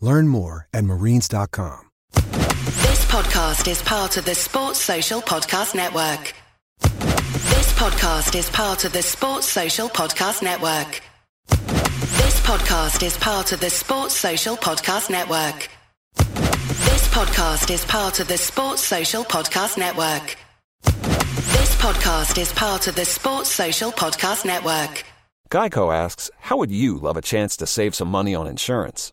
Learn more at marines.com. This podcast is part of the Sports Social Podcast Network. This podcast is part of the Sports Social Podcast Network. This podcast is part of the Sports Social Podcast Network. This podcast is part of the Sports Social Podcast Network. This podcast is part of the Sports Social Podcast Network. Geico asks, How would you love a chance to save some money on insurance?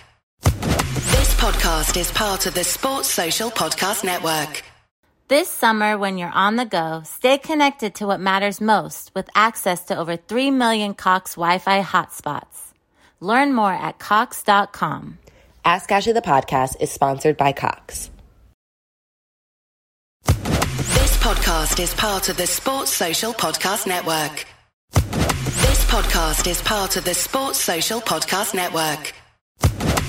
This podcast is part of the Sports Social Podcast Network. This summer, when you're on the go, stay connected to what matters most with access to over 3 million Cox Wi Fi hotspots. Learn more at Cox.com. Ask Ashley the podcast is sponsored by Cox. This podcast is part of the Sports Social Podcast Network. This podcast is part of the Sports Social Podcast Network.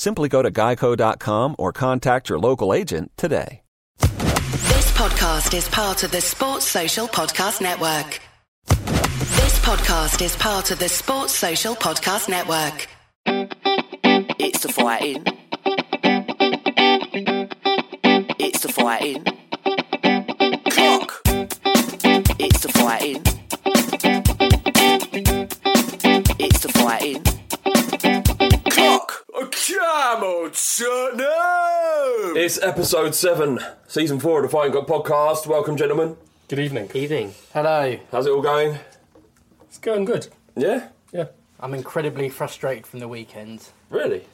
Simply go to geico.com or contact your local agent today. This podcast is part of the Sports Social Podcast Network. This podcast is part of the Sports Social Podcast Network. It's the fighting. It's the fighting. Cock. It's the fighting. It's the fighting. Cock. Come on, son. No! It's episode seven, season four of the Fighting Cock podcast. Welcome, gentlemen. Good evening. Evening. Hello. How's it all going? It's going good. Yeah? Yeah. I'm incredibly frustrated from the weekend. Really?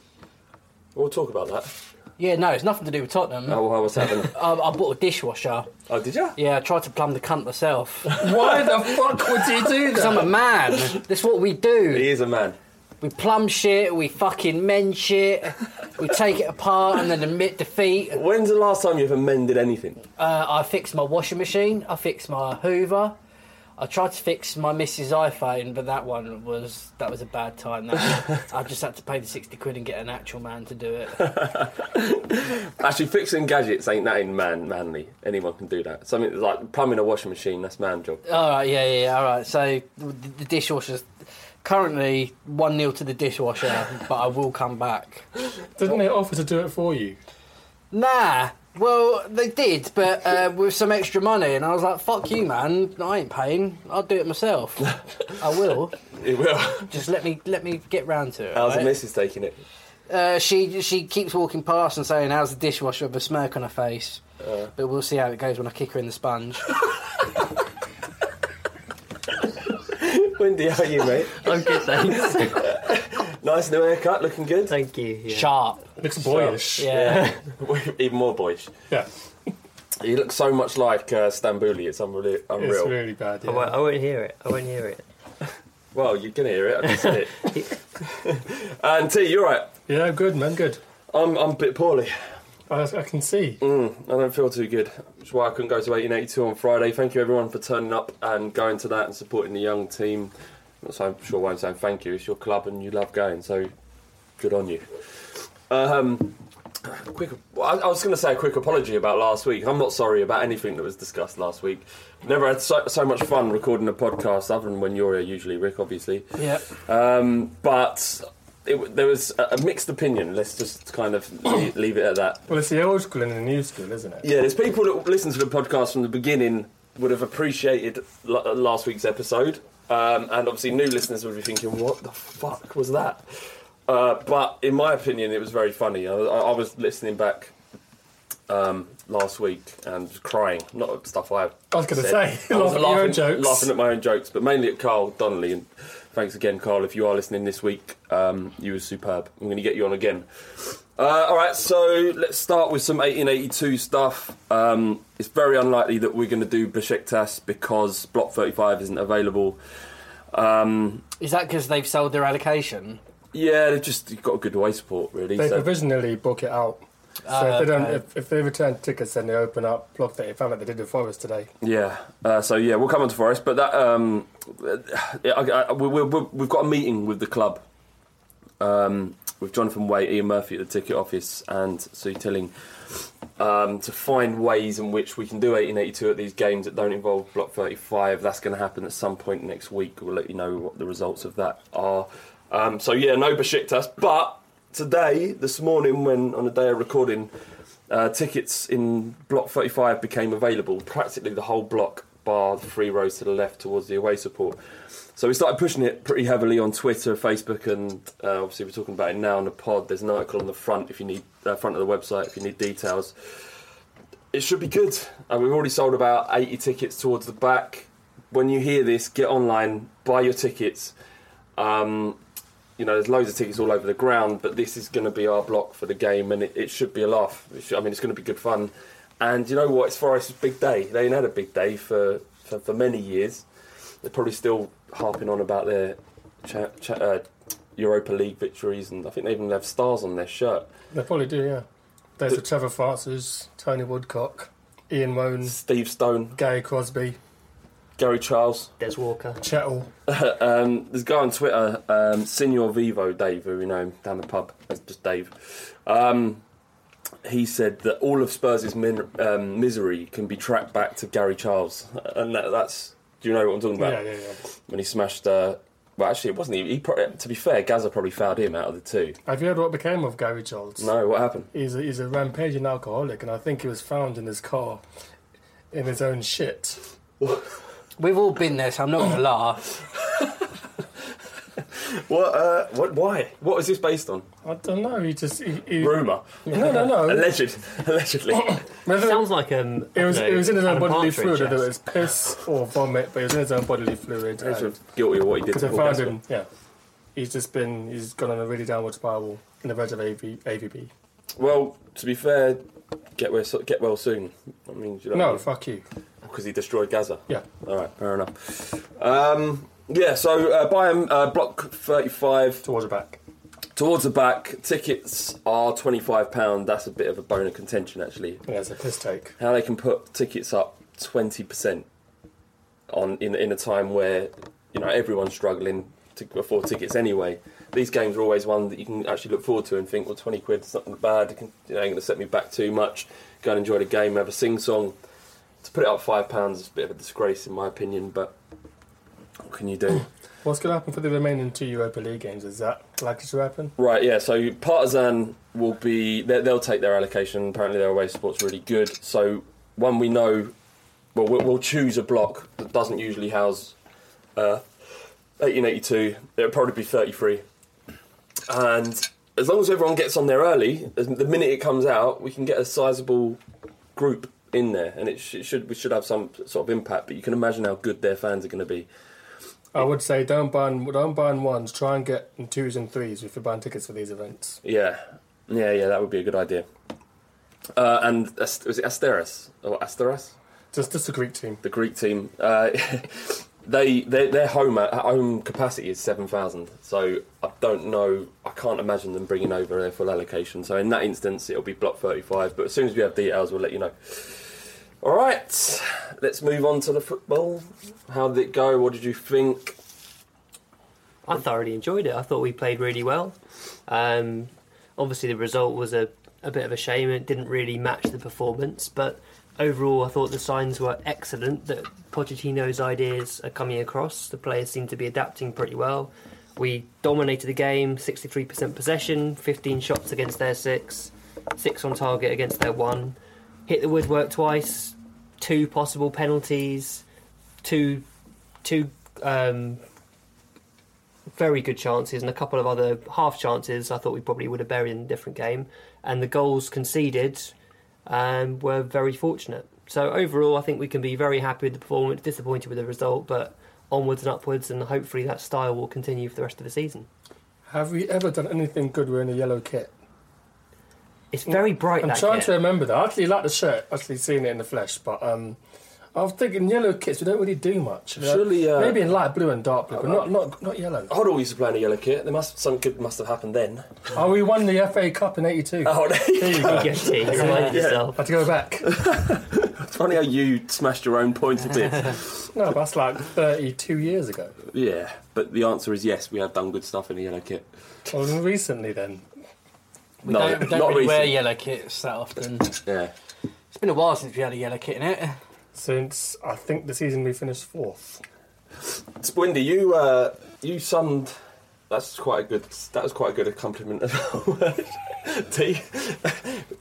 We'll talk about that. Yeah, no, it's nothing to do with Tottenham. Oh, how was happening? I, I bought a dishwasher. oh, did you? Yeah, I tried to plumb the cunt myself. Why the fuck would you do Because I'm a man. That's what we do. He is a man. We plumb shit, we fucking mend shit, we take it apart and then admit defeat. When's the last time you ever mended anything? Uh, I fixed my washing machine, I fixed my Hoover. I tried to fix my Mrs. iPhone, but that one was that was a bad time. That, I just had to pay the sixty quid and get an actual man to do it. Actually, fixing gadgets ain't that in man manly. Anyone can do that. Something like plumbing a washing machine, that's man job. All right, yeah, yeah, yeah, all right. So the, the dishwasher's currently one 0 to the dishwasher, but I will come back. Didn't they offer to do it for you? Nah, Well, they did, but uh, with some extra money, and I was like, "Fuck you, man! I ain't paying. I'll do it myself. I will. It will. Just let me let me get round to it." How's the right? missus taking it? Uh, she she keeps walking past and saying, "How's the dishwasher?" with a smirk on her face. Uh. But we'll see how it goes when I kick her in the sponge. Windy, how are you, mate? I'm good, thanks. nice new haircut, looking good. Thank you. Yeah. Sharp. Looks boyish. Yeah. Even more boyish. Yeah. You look so much like uh, Stambouli, it's unreal. unreal. It's really bad. I, won't, I won't hear it. I won't hear it. Well, you can hear it, I can see it. and T, you're right. Yeah, good man, good. I'm, I'm a bit poorly. I, I can see. Mm, I don't feel too good, which is why I couldn't go to 1882 on Friday. Thank you everyone for turning up and going to that and supporting the young team. Not so I'm sure why I'm saying thank you. It's your club and you love going, so good on you. Um, quick, I, I was going to say a quick apology about last week. I'm not sorry about anything that was discussed last week. Never had so, so much fun recording a podcast, other than when you're here, usually, Rick, obviously. yeah. Um, but it, there was a, a mixed opinion. Let's just kind of leave, leave it at that. Well, it's the old school and the new school, isn't it? Yeah, there's people that listen to the podcast from the beginning would have appreciated l- last week's episode, um, and obviously new listeners would be thinking, "What the fuck was that?" Uh, but in my opinion, it was very funny. I, I I was listening back um, last week and was crying, not stuff I. I was gonna say, I was laughing at your own jokes. laughing at my own jokes, but mainly at Carl Donnelly. And thanks again, Carl. If you are listening this week, um, you were superb. I'm going to get you on again. Uh, all right, so let's start with some 1882 stuff. Um, it's very unlikely that we're going to do Besiktas because Block 35 isn't available. Um, Is that because they've sold their allocation? yeah, they've just got a good away support, really. They so- provisionally book it out. So Ah, if they don't, okay. if, if they return tickets, then they open up Block 35 like they did in Forest today. Yeah. Uh, so yeah, we'll come on to Forest, but that um, yeah, I, I, we, we, we, we've got a meeting with the club, um, with Jonathan Way, Ian Murphy at the ticket office, and Sue Tilling, um, to find ways in which we can do 1882 at these games that don't involve Block 35. That's going to happen at some point next week. We'll let you know what the results of that are. Um, so yeah, no Besiktas, but today, this morning, when on the day of recording, uh, tickets in block 35 became available. Practically the whole block, bar the three rows to the left towards the away support. So we started pushing it pretty heavily on Twitter, Facebook, and uh, obviously we're talking about it now on the pod. There's an article on the front if you need uh, front of the website if you need details. It should be good. Uh, we've already sold about 80 tickets towards the back. When you hear this, get online, buy your tickets. Um, you know, there's loads of tickets all over the ground, but this is going to be our block for the game, and it, it should be a laugh. Should- I mean, it's going to be good fun. And you know what? It's Forest's big day. They ain't had a big day for, for, for many years. They're probably still harping on about their cha- cha- uh, Europa League victories, and I think they even have stars on their shirt. They probably do, yeah. There's the Trevor Francis, Tony Woodcock, Ian Woan, Steve Stone, Gary Crosby, Gary Charles, Des Walker. Chettle. um, there's a guy on Twitter, um, Senor Vivo Dave, who we know him down the pub. That's just Dave. Um, he said that all of Spurs' min- um, misery can be tracked back to Gary Charles, and that, that's. Do you know what I'm talking about? Yeah, yeah, yeah. When he smashed. Uh, well, actually, it wasn't. He, he pro- to be fair, Gazza probably fouled him out of the two. Have you heard what became of Gary Charles? No, what happened? He's a, he's a rampaging alcoholic, and I think he was found in his car in his own shit. We've all been there, so I'm not going to laugh. What? Uh, what? Why? What is this based on? I don't know. He just he, he, Rumor. No, no, no. Alleged. Allegedly. Whether- Sounds like um. It was, you it was in his own bodily fluid, whether it was piss or vomit, but it was in his own bodily fluid. He's sort of guilty of what he did. Because to found him, yeah. He's just been, he's gone on a really downward spiral in the verge of AV, AVB. Well, to be fair, get well, get well soon. I mean, you know No, fuck you. Because he destroyed Gazza. Yeah. All right, fair enough. Um, yeah, so uh, buy 'em, uh, block thirty-five Towards the back. towards the back. Tickets are twenty-five pound. That's a bit of a bone of contention, actually. Yeah, it's a piss take. How they can put tickets up twenty percent on in in a time where you know everyone's struggling to afford tickets anyway. These games are always one that you can actually look forward to and think, well, twenty quid is not bad. It can, you know, ain't going to set me back too much. Go and enjoy the game, have a sing song. To put it up five pounds is a bit of a disgrace in my opinion, but what can you do? What's going to happen for the remaining two Europa League games? Is that likely to happen? Right, yeah. So Partizan will be they- they'll take their allocation. Apparently, their away support's really good. So one we know, well, we'll, we'll choose a block that doesn't usually house uh, 1882. It'll probably be 33, and as long as everyone gets on there early, the minute it comes out, we can get a sizable group in there, and it, sh- it should we should have some sort of impact. But you can imagine how good their fans are going to be. I would say don't buy don't buy in ones. Try and get in twos and threes if you're buying tickets for these events. Yeah, yeah, yeah. That would be a good idea. Uh, and Ast- was it Asteras or Asteras? Just just a Greek team. The Greek team. Uh, they their, their home at home capacity is seven thousand. So I don't know. I can't imagine them bringing over their full allocation. So in that instance, it'll be block thirty five. But as soon as we have details, we'll let you know. All right, let's move on to the football. How did it go? What did you think? I thoroughly enjoyed it. I thought we played really well. Um, obviously, the result was a, a bit of a shame. It didn't really match the performance, but overall, I thought the signs were excellent. That Pochettino's ideas are coming across. The players seem to be adapting pretty well. We dominated the game, 63% possession, 15 shots against their six, six on target against their one. Hit the woodwork twice, two possible penalties, two two um, very good chances and a couple of other half chances I thought we probably would have buried in a different game. And the goals conceded um, were very fortunate. So overall, I think we can be very happy with the performance, disappointed with the result, but onwards and upwards, and hopefully that style will continue for the rest of the season. Have we ever done anything good wearing a yellow kit? It's very bright. I'm that trying kit. to remember that. I actually like the shirt, actually seeing it in the flesh, but um, I was thinking yellow kits, we don't really do much. Surely, uh, Maybe in light blue and dark blue, but not, not, not yellow. Hoddle used to play in a yellow kit. There must something good must have happened then. Oh, we won the FA Cup in 82. Oh, there you you go. go. Yes, T, yourself. Had to go back. It's funny how you smashed your own point a bit. No, but that's like 32 years ago. yeah, but the answer is yes. We have done good stuff in the yellow kit. Well, recently then. We no, don't, we don't not really wear yellow kits that often. Yeah. It's been a while since we had a yellow kit in it. Since I think the season we finished fourth. Spwindy, you uh, you summed. That's quite a good. That was quite a good compliment as well. T.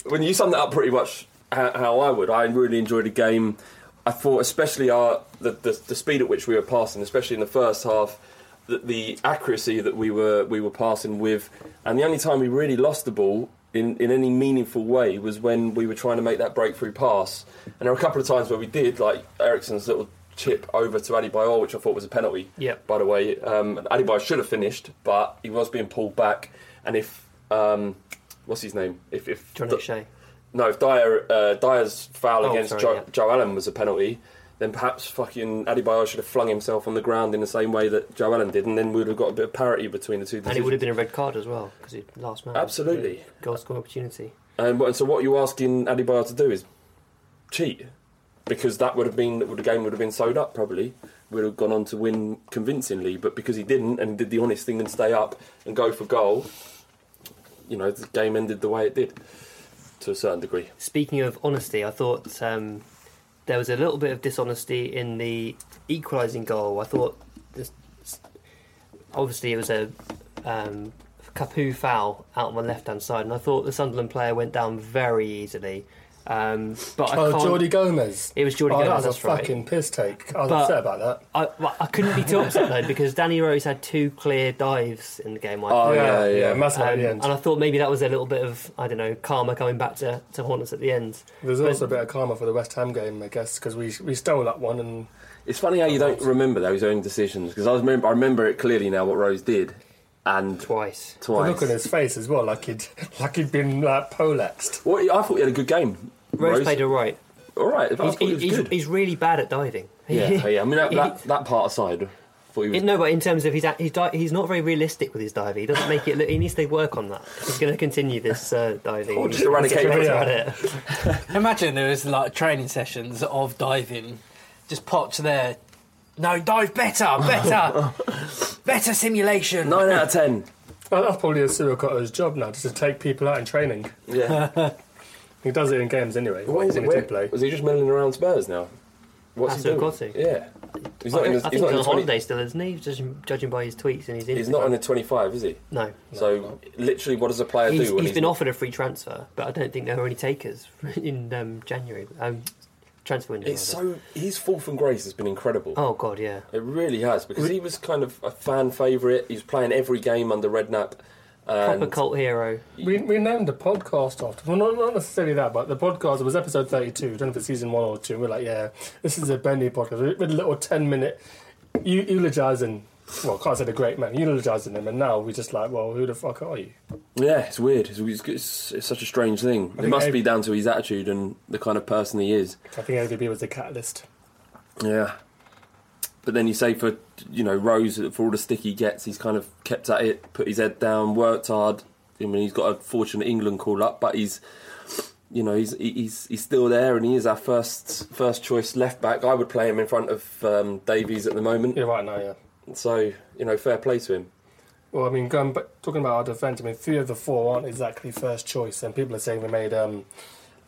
when you summed that up pretty much how, how I would. I really enjoyed the game. I thought, especially our the, the the speed at which we were passing, especially in the first half, the, the accuracy that we were we were passing with, and the only time we really lost the ball in, in any meaningful way was when we were trying to make that breakthrough pass. And there were a couple of times where we did, like Eriksen's little chip over to Adebayor, which I thought was a penalty. Yeah. By the way, um, should have finished, but he was being pulled back. And if um, what's his name? If if Johnny O'Shea. no, if Dier uh, Dier's foul Oh, against sorry, Joe, yeah. Joe Allen was a penalty, then perhaps fucking Adebayor should have flung himself on the ground in the same way that Joe Allen did, and then we would have got a bit of parity between the two. And it would have been a red card as well, because he last man. Absolutely. Goal scoring opportunity. And, and so what you're asking Adebayor to do is cheat, because that would have been the game would have been sewed up probably. We would have gone on to win convincingly, but because he didn't and did the honest thing and stay up and go for goal, you know the game ended the way it did to a certain degree. Speaking of honesty, I thought um, there was a little bit of dishonesty in the equalising goal. I thought, this, obviously, it was a um, Capoue foul out on the left hand side, and I thought the Sunderland player went down very easily. Um, but I Oh, can't, Jordi Gomez. It was Jordi oh, Gomez, That was that's a right. fucking piss take. I was But- upset about that. I, well, I couldn't be too upset though because Danny Rose had two clear dives in the game. I Oh, thought. yeah, yeah. massive at Um, the end. and I thought maybe that was a little bit of I don't know karma coming back to, to haunt us at the end. There's But- also a bit of karma for the West Ham game, I guess, because we we stole that one and It's funny how you don't remember those own decisions because I was remember I remember it clearly now what Rose did, and Twice. the twice. look on his face as well, like he'd like he'd been like poleaxed. Well, I thought he had a good game. Rose, played all right. all right. He's, he he's, good. he's really bad at diving. yeah, yeah. I mean that, that, that part aside, thought he was. no, but in terms of his act- he's, di- he's not very realistic with his diving. He doesn't make it. Look, he needs to work on that. He's going to continue this uh, diving. Or just eradicate it. about it. Imagine there was like training sessions of diving. Just Potch there. No, dive better, better, better simulation. Nine out of ten. Well, that's probably a Sirikotto's job now, just to take people out in training. Yeah. He does it in games anyway. what is it? when he Where, did play. was he just milling around Spurs now? What's he doing? Assou-Ekotto. Yeah. He's I, not in I think he's he's not on the 20 holiday still, isn't he? Judging, judging by his tweets and his Instagram. He's not on the 25, is he? No. So, literally, what does a player He's, do when he's he's been not- offered a free transfer, but I don't think there were any takers in um, January. Um, transfer window. It's rather. so his fall from grace has been incredible. Oh god, yeah. It really has because he was kind of a fan favourite. He was playing every game under Redknapp. And Proper cult hero. We, we named the podcast after, well, not, not necessarily that, but the podcast was episode 32. I don't know if it's season one or two. We're like, yeah, this is a Benny podcast. We did a little 10 minute eu- eulogising, well, I can't say the great man, eulogising him, and now we're just like, well, who the fuck are you? Yeah, it's weird. It's, it's, it's, it's such a strange thing. I It think must Ab- be down to his attitude and the kind of person he is. I think AVB was the catalyst. Yeah. But then you say for you know Rose for all the stick he gets, he's kind of kept at it, put his head down, worked hard. I mean, he's got a fortunate England call up, but he's you know he's he's he's still there, and he is our first first choice left back. I would play him in front of um, Davies at the moment. Yeah, right now, yeah. So you know, fair play to him. Well, I mean, going back, talking about our defence, I mean, three of the four aren't exactly first choice, and people are saying we made um,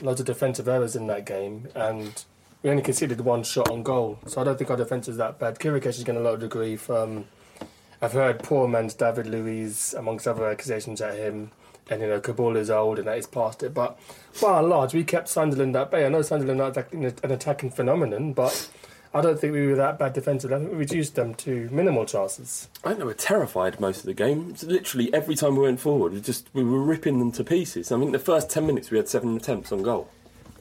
loads of defensive errors in that game, and we only conceded one shot on goal. So I don't think our defence is that bad. Chiriches is getting a lot of grief. I've heard poor man's David Luiz, amongst other accusations at him, and you know, Kaboul is old and that he's past it. But by and large, we kept Sunderland at bay. I know Sunderland are an attacking phenomenon, but I don't think we were that bad defensively. I think we reduced them to minimal chances. I think they were terrified most of the game. Literally every time we went forward, we just we were ripping them to pieces. I mean, the first ten minutes we had seven attempts on goal.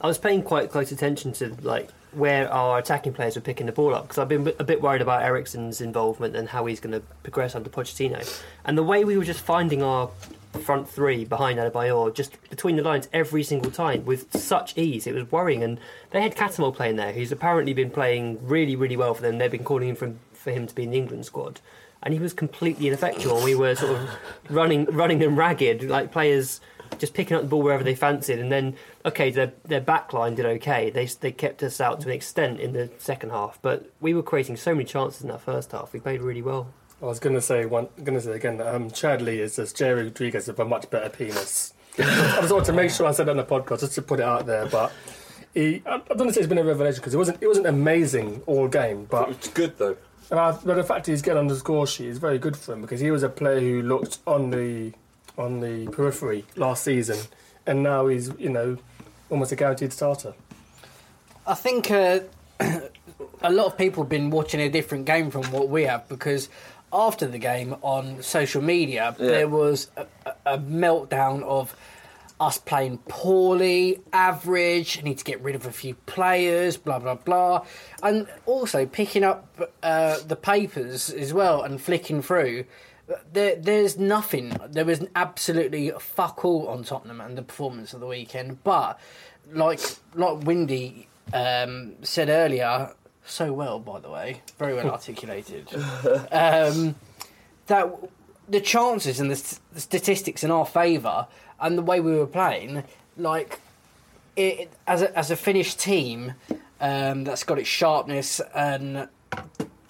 I was paying quite close attention to like where our attacking players were picking the ball up because I've been a bit worried about Eriksen's involvement and how he's going to progress under Pochettino. And the way we were just finding our front three behind Adebayor, just between the lines every single time with such ease, it was worrying. And they had Cattermole playing there, who's apparently been playing really, really well for them. They've been calling him from, for him to be in the England squad. And he was completely ineffectual. We were sort of running, running them ragged, like players just picking up the ball wherever they fancied, and then okay, their their back line did okay. They they kept us out to an extent in the second half, but we were creating so many chances in that first half. We played really well. I was going to say one. Going to say again. That um, Chadli is just Jerry Rodriguez with a much better penis. I just want to make sure I said that on the podcast just to put it out there. But he, I, I don't want to say it's been a revelation because it wasn't. It wasn't amazing all game, but It's good though. and I, but the fact he's getting on the score sheet is very good for him because he was a player who looked on the on the periphery last season, and now he's you know almost a guaranteed starter. I think uh, a lot of people have been watching a different game from what we have because after the game on social media, there was a, a- a meltdown of us playing poorly, average, need to get rid of a few players, blah, blah, blah. And also picking up uh, the papers as well and flicking through. There, there's nothing. There was absolutely fuck all on Tottenham and the performance of the weekend. But like like Windy um, said earlier, so well by the way, very well articulated. um, that the chances and the, st- the statistics in our favour and the way we were playing, like it, as a, as a finished team um, that's got its sharpness and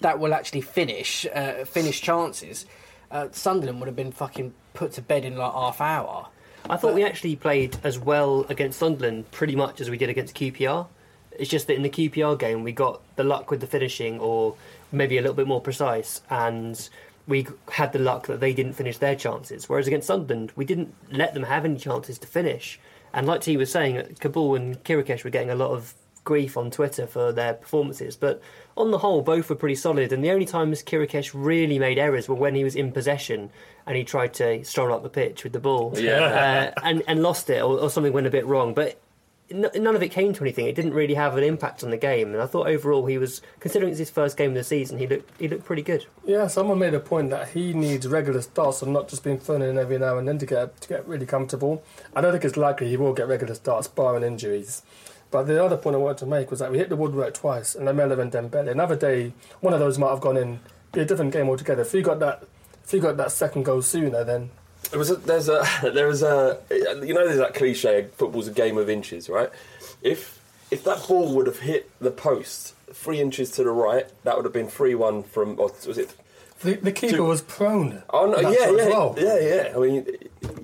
that will actually finish uh, finish chances. Uh, Sunderland would have been fucking put to bed in like half hour. I thought we actually played as well against Sunderland pretty much as we did against QPR. It's just that in the QPR game we got the luck with the finishing, or maybe a little bit more precise, and we had the luck that they didn't finish their chances. Whereas against Sunderland, we didn't let them have any chances to finish. And like T was saying, Kaboul and Chiriches were getting a lot of grief on Twitter for their performances, but on the whole, both were pretty solid. And the only times Chiriches really made errors were when he was in possession and he tried to stroll up the pitch with the ball, Yeah. uh, and and lost it, or, or something went a bit wrong. But n- none of it came to anything. It didn't really have an impact on the game. And I thought overall he was, considering it's his first game of the season, he looked he looked pretty good. Yeah, someone made a point that he needs regular starts and not just being thrown in every now and then to get to get really comfortable. I don't think it's likely he will get regular starts, barring injuries. But the other point I wanted to make was that we hit the woodwork twice, and Lamela and Dembele. Another day, one of those might have gone in. Be a different game altogether. If you got that, if he got that second goal sooner, then There was a, there's a there was a you know there's that cliche football's a game of inches right if if that ball would have hit the post three inches to the right that would have been three one from or was it the, the keeper Two- was prone. oh no yeah yeah, well. yeah yeah I mean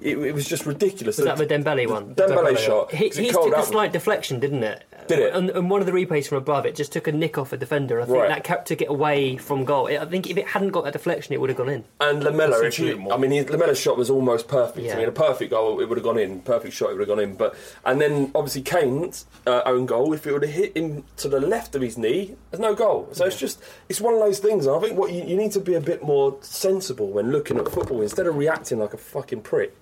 it, it was just ridiculous Was that the Dembele one? Dembele Dembele, shot He, he took a slight deflection, didn't it? Did it? And, and one of the replays from above, it just took a nick off a defender. I think Right. that kept took it away from goal. I think if it hadn't got that deflection, it would have gone in. And Lamela, That's if you. I mean, he, Lamela's shot was almost perfect. Yeah. I mean, a perfect goal, it would have gone in. Perfect shot, it would have gone in. But and then obviously Kane's uh, own goal, if it would have hit him to the left of his knee, there's no goal. So it's just it's one of those things. And I think what you, you need to be a bit more sensible when looking at football instead of reacting like a fucking prick.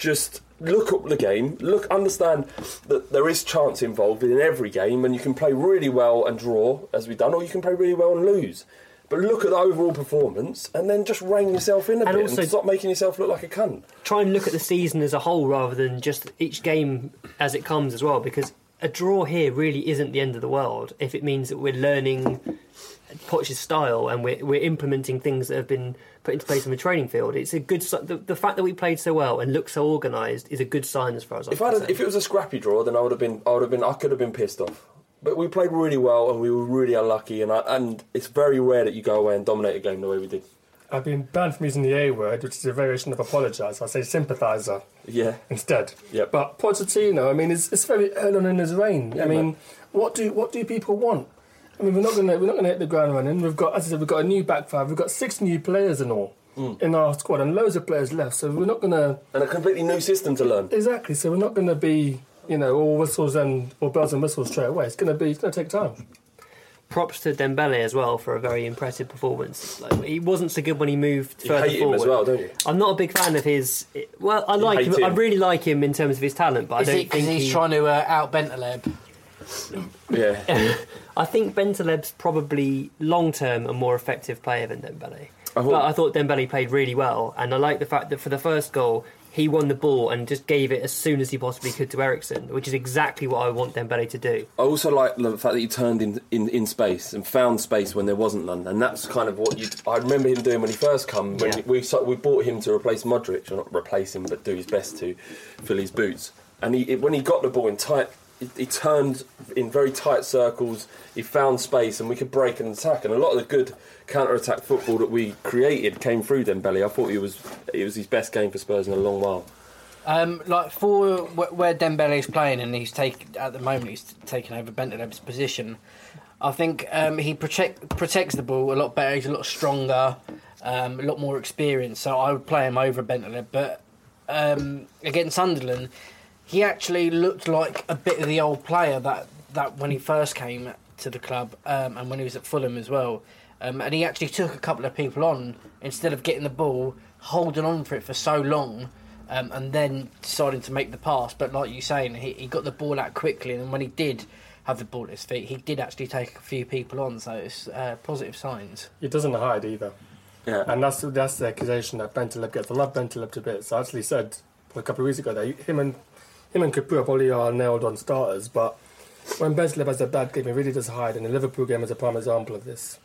Just look up the game. Look, understand that there is chance involved in every game, and you can play really well and draw, as we've done, or you can play really well and lose. But look at the overall performance, and then just rein yourself in a And bit, also- and stop making yourself look like a cunt. Try and look at the season as a whole rather than just each game as it comes as well, because a draw here really isn't the end of the world if it means that we're learning Poch's style and we're, we're implementing things that have been put into place on the training field. It's a good si- the, the fact that we played so well and looked so organised is a good sign as far as I'm If, I had, concerned. if it was a scrappy draw, then I would have been. I would have been. I could have been pissed off. But we played really well, and we were really unlucky. And I, and it's very rare that you go away and dominate a game the way we did. I've been banned from using the A word, which is a variation of apologise. I say sympathiser Yeah. instead. Yeah. But Pochettino, I mean, it's, it's very early on in his reign. Yeah, I mean, man. what do what do people want? I mean, we're not gonna we're not gonna hit the ground running. We've got, as I said, we've got a new back five. We've got six new players in all Mm. in our squad, and loads of players left. So we're not gonna And a completely new system to learn. exactly. So we're not gonna be you know all whistles and all bells and whistles straight away. It's gonna be it's gonna take time. props to Dembele as well for a very impressive performance. Like, he wasn't so good when he moved You further hate him forward. as well, don't you? I'm not a big fan of his. Well, I like hate him. I really like him in terms of his talent, but Is I don't it think he's he- trying to uh, out Bentaleb? Yeah. I think Bentaleb's probably long term a more effective player than Dembele. I thought- but I thought Dembele played really well, and I like the fact that for the first goal he won the ball and just gave it as soon as he possibly could to Eriksen, which is exactly what I want Dembele to do. I also like the fact that he turned in, in, in space and found space when there wasn't none, and that's kind of what you. I remember him doing when he first come. When Yeah. we so- we bought him to replace Modric, or not replace him, but do his best to fill his boots. And he when he got the ball in tight, he, turned in very tight circles. He found space, and we could break and attack. And a lot of the good counter attack football that we created came through Dembele. I thought he was it was his best game for Spurs in a long while. Um, like for wh- where is playing and he's take at the moment he's taken over Bentaleb's position. I think um, he protect, protects the ball a lot better. He's a lot stronger, um, a lot more experienced. So I would play him over Bentaleb. But um, against Sunderland, he actually looked like a bit of the old player that, that when he first came to the club um, and when he was at Fulham as well. Um, and he actually took a couple of people on instead of getting the ball, holding on for it for so long, um, and then deciding to make the pass. But like you saying, he, he got the ball out quickly, and when he did have the ball at his feet, he did actually take a few people on. So it's uh, positive signs. He doesn't hide either. Yeah. And that's that's the accusation that Bentaleb gets. I love Bentaleb to bits. I actually said a couple of weeks ago that him and him and Capoue probably are nailed on starters, but when Bentaleb has a bad game, he really does hide, and the Liverpool game is a prime example of this.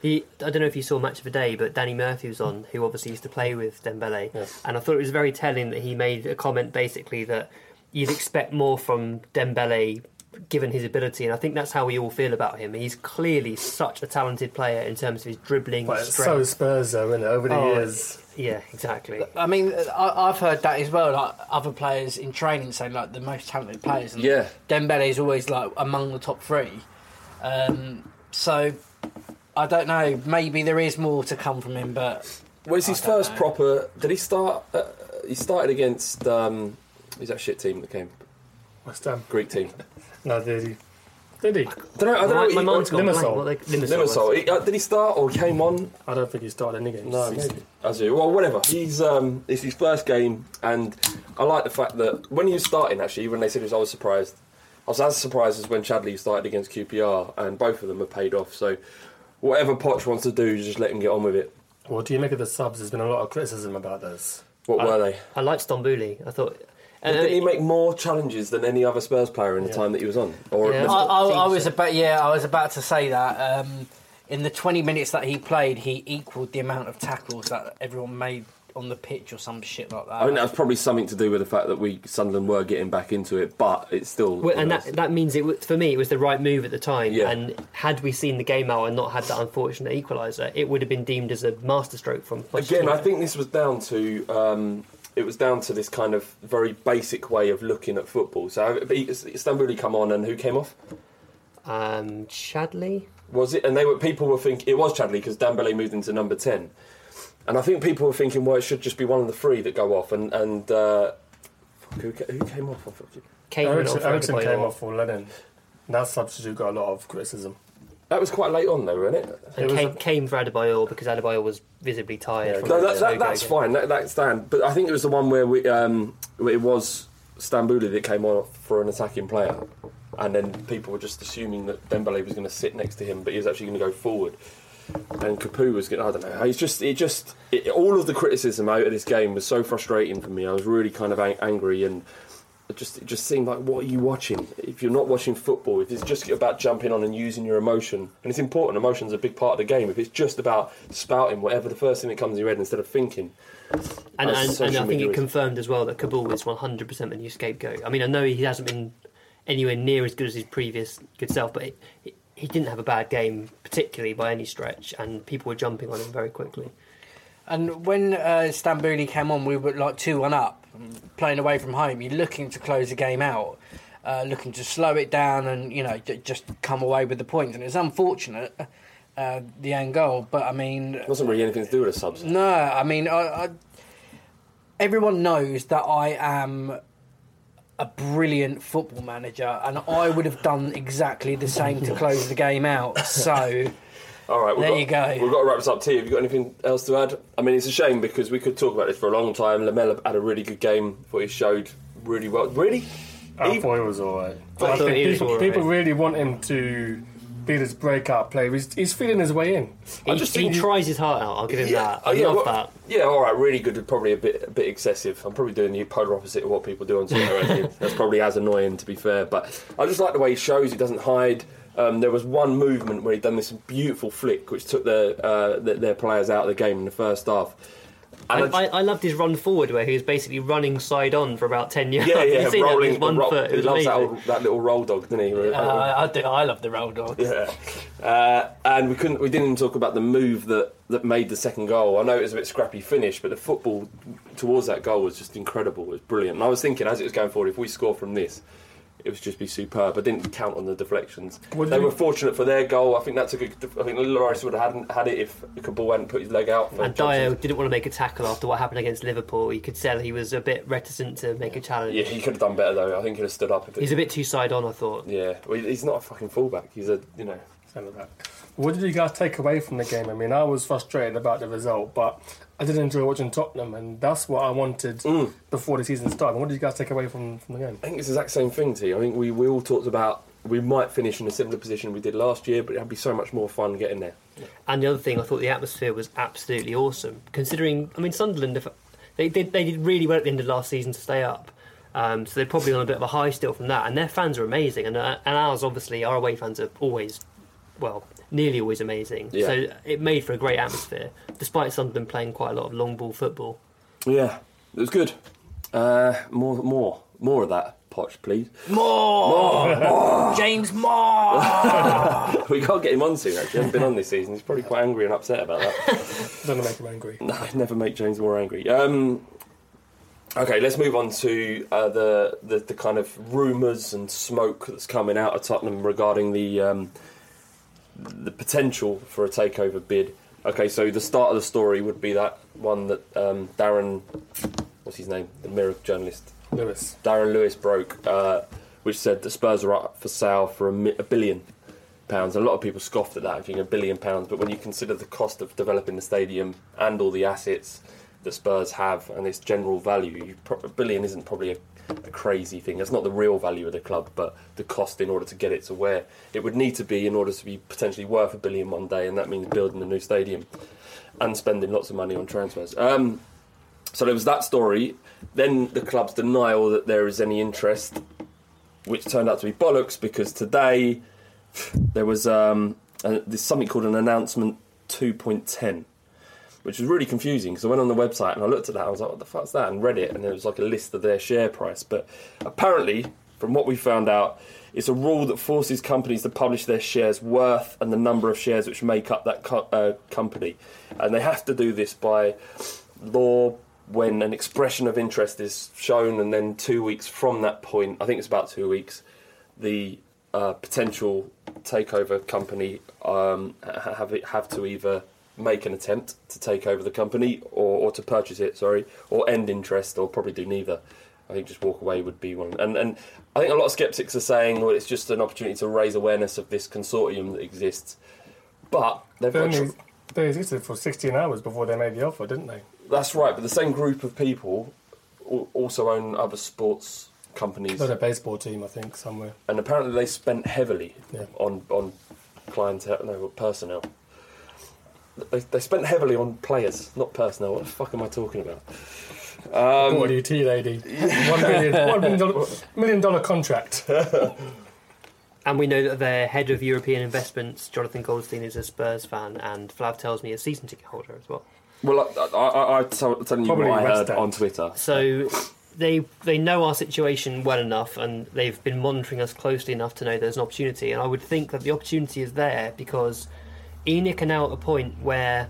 He, I don't know if you saw much of the Day, but Danny Murphy was on, who obviously used to play with Dembele, Yes. and I thought it was very telling that he made a comment basically that you'd expect more from Dembele given his ability, and I think that's how we all feel about him. He's clearly such a talented player in terms of his dribbling, But it's so. Spurs though, isn't it? Over the Oh, years. Yeah, exactly. I mean, I, I've heard that as well. Like other players in training saying like the most talented players. And Yeah. Dembele is always like among the top three. Um, so I don't know. Maybe there is more to come from him, but Well, it's his don't first know. proper. Did he start? Uh, he started against. Um, who's that shit team that came? West Ham. Greek team. No, did he? Did he? I don't know. I don't know. my, he- my mind's gone Limassol. blank. What they, Limassol. Limassol. He- uh, did he start or came on? I don't think he started any games. No, maybe. As you, well, whatever. He's um, it's his first game, and I like the fact that when he was starting, actually, when they said this, I was surprised. I was as surprised as when Chadli started against QPR, and both of them have paid off. So, whatever Poch wants to do, just let him get on with it. What do you make of the subs? There's been a lot of criticism about this. What I- were they? I liked Stambouli. I thought. But and- didn't he make more challenges than any other Spurs player in the Yeah. time that he was on? Or Yeah. I, I, I was about yeah, I was about to say that. Um, in the 20 minutes that he played, he equalled the amount of tackles that everyone made on the pitch or some shit like that. I think that was probably something to do with the fact that we Sunderland were getting back into it, but it's still. Well, and that that means it for me it was the right move at the time. Yeah. And had we seen the game out and not had that unfortunate equaliser, it would have been deemed as a masterstroke from Again, I think this was down to um, it was down to this kind of very basic way of looking at football. So Istanbuli come on, and who came off? Um, Chadli. Was it? And they were people were thinking it was Chadli because Dembele moved into number ten, and I think people were thinking, well, it should just be one of the three that go off. And and uh, who, who came off? I forget. Kane Eriksen, off for Eriksen came off for Lennon. That substitute got a lot of criticism. That was quite late on, though, wasn't it? And It came, a- came for Adebayor because Adebayor was visibly tired. from No, that, that, that's game. fine. That, that stand. But I think it was the one where we, um, where it was Stambouli that came on for an attacking player, and then people were just assuming that Dembele was going to sit next to him, but he was actually going to go forward. And Capoue was going. I don't know. It's just, it just, it, all of the criticism out of this game was so frustrating for me. I was really kind of ang- angry and. It just, it just seemed like, what are you watching? If you're not watching football, if it's just about jumping on and using your emotion, and it's important, emotion's a big part of the game. If it's just about spouting whatever the first thing that comes in your head instead of thinking, And, and, and I think media it is. confirmed as well that Kaboul is 100% the new scapegoat. I mean, I know he hasn't been anywhere near as good as his previous good self, but it, it, he didn't have a bad game, particularly by any stretch, and people were jumping on him very quickly. And when uh, Stambouli came on, we were like 2 1 up, playing away from home. You're looking to close the game out, uh, looking to slow it down and, you know, just come away with the points. And it's unfortunate, uh, the end goal, but I mean. it wasn't really anything to do with the subs. No, I mean, I, I, everyone knows that I am a brilliant football manager, and I would have done exactly the same to close the game out. So, All right, we've There got, you go. We've got to wrap this up. T, have you got anything else to add? I mean, it's a shame because we could talk about this for a long time. Lamela had a really good game. Thought he showed really well. Really? I He- thought it was alright. I I thought think he was people, alright. people really want him to be this breakout player. He's, he's feeling his way in. He, just he tries his heart out, I'll give him that. I yeah, love well, that. Yeah, all right, really good. Probably a bit a bit excessive. I'm probably doing the polar opposite of what people do on Twitter. I think. That's probably as annoying, to be fair. But I just like the way he shows. He doesn't hide. Um, there was one movement where he'd done this beautiful flick, which took their, uh, their their players out of the game in the first half. I, And I, I loved his run forward where he was basically running side on for about 10 yards. yeah, yeah, rolling. one roll- foot. He loves that, old, that little roll dog, didn't he? uh, I, do, I love the roll dog. Yeah, uh, and we couldn't. We didn't even talk about the move that, that made the second goal. I know it was a bit scrappy finish, but the football towards that goal was just incredible. It was brilliant. And I was thinking as it was going forward, if we score from this, it would just be superb. I didn't count on the deflections. What they were you- fortunate for their goal. I think that's a good. I think Lloris would have had, had it if Kaboul hadn't put his leg out. For And Johnson. Dier didn't want to make a tackle after what happened against Liverpool. You could tell he was a bit reticent to make a challenge. Yeah, he could have done better though. I think he'd have stood up. If it, He's a bit too side on, I thought. yeah, well, he's not a fucking fullback. He's a you know. Centre back. What did you guys take away from the game? I mean, I was frustrated about the result, but I did enjoy watching Tottenham, and that's what I wanted Mm. before the season started. What did you guys take away from, from the game? I think it's the exact same thing, T. I think we, we all talked about we might finish in a similar position we did last year, but it'd be so much more fun getting there. And the other thing, I thought the atmosphere was absolutely awesome. Considering, I mean, Sunderland, if- they did they did really well at the end of last season to stay up. Um, so they're probably on a bit of a high still from that, and their fans are amazing. And, uh, and ours, obviously, our away fans are always, well, nearly always amazing. Yeah. So it made for a great atmosphere, despite Sunderland playing quite a lot of long ball football. Yeah, it was good. Uh, more, more, more of that, Poch, please. More! more, James Moore! we can't get him on soon. Actually, he hasn't been on this season. He's probably quite angry and upset about that. Don't make him angry. no, I'd never make James more angry. Um, okay, let's move on to uh, the, the the kind of rumours and smoke that's coming out of Tottenham regarding the um, the potential for a takeover bid. Okay, so the start of the story would be that one that um, Darren, what's his name, the Mirror journalist, Lewis. Darren Lewis broke, uh, which said the Spurs are up for sale for a, mi- a billion pounds. A lot of people scoffed at that, thinking a billion pounds, but when you consider the cost of developing the stadium and all the assets that Spurs have and its general value, you pro- a billion isn't probably a, a crazy thing. That's not the real value of the club, but the cost in order to get it to where it would need to be in order to be potentially worth a billion one day, and that means building a new stadium and spending lots of money on transfers. Um, so there was that story. Then the club's denial that there is any interest, which turned out to be bollocks because today there was um, a, there's something called an announcement 2.10, which was really confusing because I went on the website and I looked at that. I was like, what the fuck's that? And read it, and it was like a list of their share price. But apparently, from what we found out, it's a rule that forces companies to publish their shares worth and the number of shares which make up that co- uh, company, and they have to do this by law when an expression of interest is shown, and then two weeks from that point, I think it's about two weeks, the uh, potential takeover company um, have it, have to either make an attempt to take over the company or, or to purchase it, sorry, or end interest, or probably do neither. I think just walk away would be one. And and I think a lot of skeptics are saying, well, it's just an opportunity to raise awareness of this consortium that exists. But they've They, only, tr- they existed for 16 hours before they made the offer, didn't they? that's right, but the same group of people also own other sports companies, Not a baseball team, I think, somewhere. and apparently they spent heavily Yeah. on on clientele, no personnel. They, they spent heavily on players, not personnel. What the fuck am I talking about? Um, what do you tea lady? one million, one million dollar, million dollar contract. And we know that their head of European investments, Jonathan Goldstein, is a Spurs fan, and Flav tells me a season ticket holder as well. Well, I, I, I, I'm tell- telling you Probably what I West heard Ham. on Twitter. So they they know our situation well enough, and they've been monitoring us closely enough to know there's an opportunity. And I would think that the opportunity is there because ENIC are now at a point where,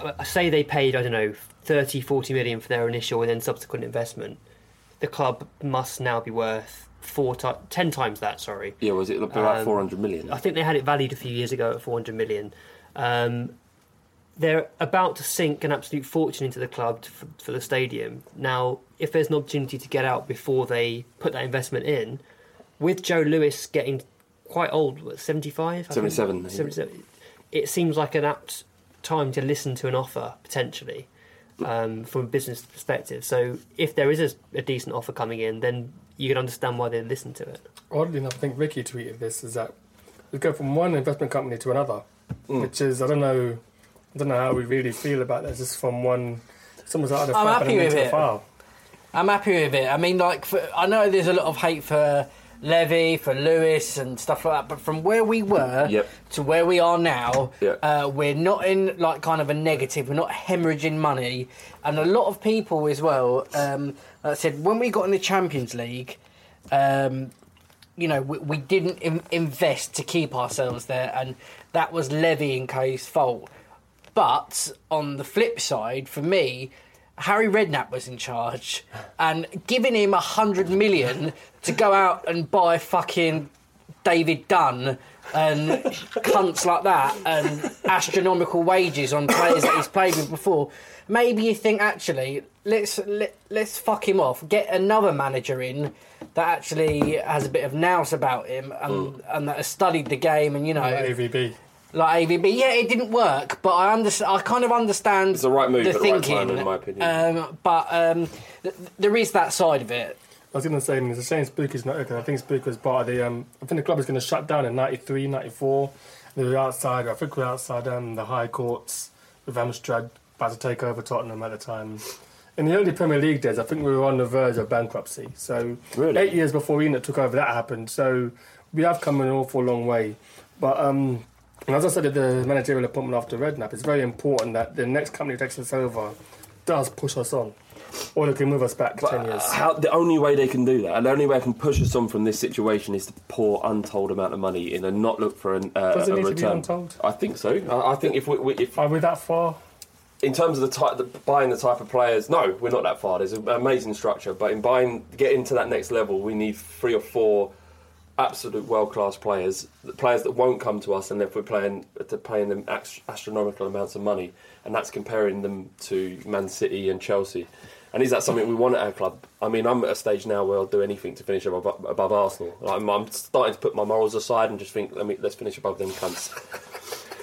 uh, say they paid I don't know 30, 40 million for their initial and then subsequent investment, the club must now be worth four ti- ten times that. Sorry. Yeah, was it about Um, 400 million? I think they had it valued a few years ago at 400 million. Um, they're about to sink an absolute fortune into the club to, for, for the stadium. Now, if there's an opportunity to get out before they put that investment in, with Joe Lewis getting quite old, what, 75? 77, 77, it seems like an apt time to listen to an offer, potentially, um, from a business perspective. So, if there is a, a decent offer coming in, then you can understand why they listen to it. Oddly enough, I think Ricky tweeted this: is that we go from one investment company to another, which is I don't know, I don't know how we really feel about this. Just from one, someone's out of the I'm file happy with it. file. I'm happy with it. I mean, like, for, I know there's a lot of hate for Levy, for Lewis, and stuff like that. But from where we were Yep. to where we are now, Yeah. uh, we're not in like kind of a negative. We're not hemorrhaging money, and a lot of people as well. Um, like I said when we got in the Champions League. Um, you know, we, we didn't Im- invest to keep ourselves there, and that was Levy and Kay's fault. But on the flip side, for me, Harry Redknapp was in charge, and giving him a hundred million to go out and buy fucking David Dunn and cunts like that, and astronomical wages on players that he's played with before. Maybe you think actually let's let, let's fuck him off, get another manager in that actually has a bit of nous about him and hmm. and that has studied the game and you know Like AVB. Like AVB. Yeah, it didn't work, but I understand. I kind of understand It's the right move the at the right thinking. time, in my opinion. Um, but um, th- there is that side of it. I was going to say, it's a shame Spooky's not because I think Spooky was part of the. Um, I think the club was going to shut down in 93, 94. They were outside, I think we were outside um, the High Courts with Amstrad about to take over Tottenham at the time. In the early Premier League days, I think we were on the verge of bankruptcy. So, Really? eight years before ENIC took over, that happened. So, we have come an awful long way. But um, and as I said at the managerial appointment after Redknapp, it's very important that the next company that takes us over does push us on. Or they can move us back 10 years. How, the only way they can do that, and the only way I can push us on from this situation, is to pour untold amount of money in and not look for an, uh, Does it a need to be return. untold? I think so. I, I think if we, we if Are we that far? in terms of the type, the, buying the type of players, no, we're not that far. There's an amazing structure, but in buying, getting to that next level, we need three or four absolute world class players, the players that won't come to us unless we're playing to paying them astronomical amounts of money, and that's comparing them to Man City and Chelsea. And is that something we want at our club? I mean, I'm at a stage now where I'll do anything to finish above, above Arsenal. Like, I'm, starting to put my morals aside and just think, let me let's finish above them cunts.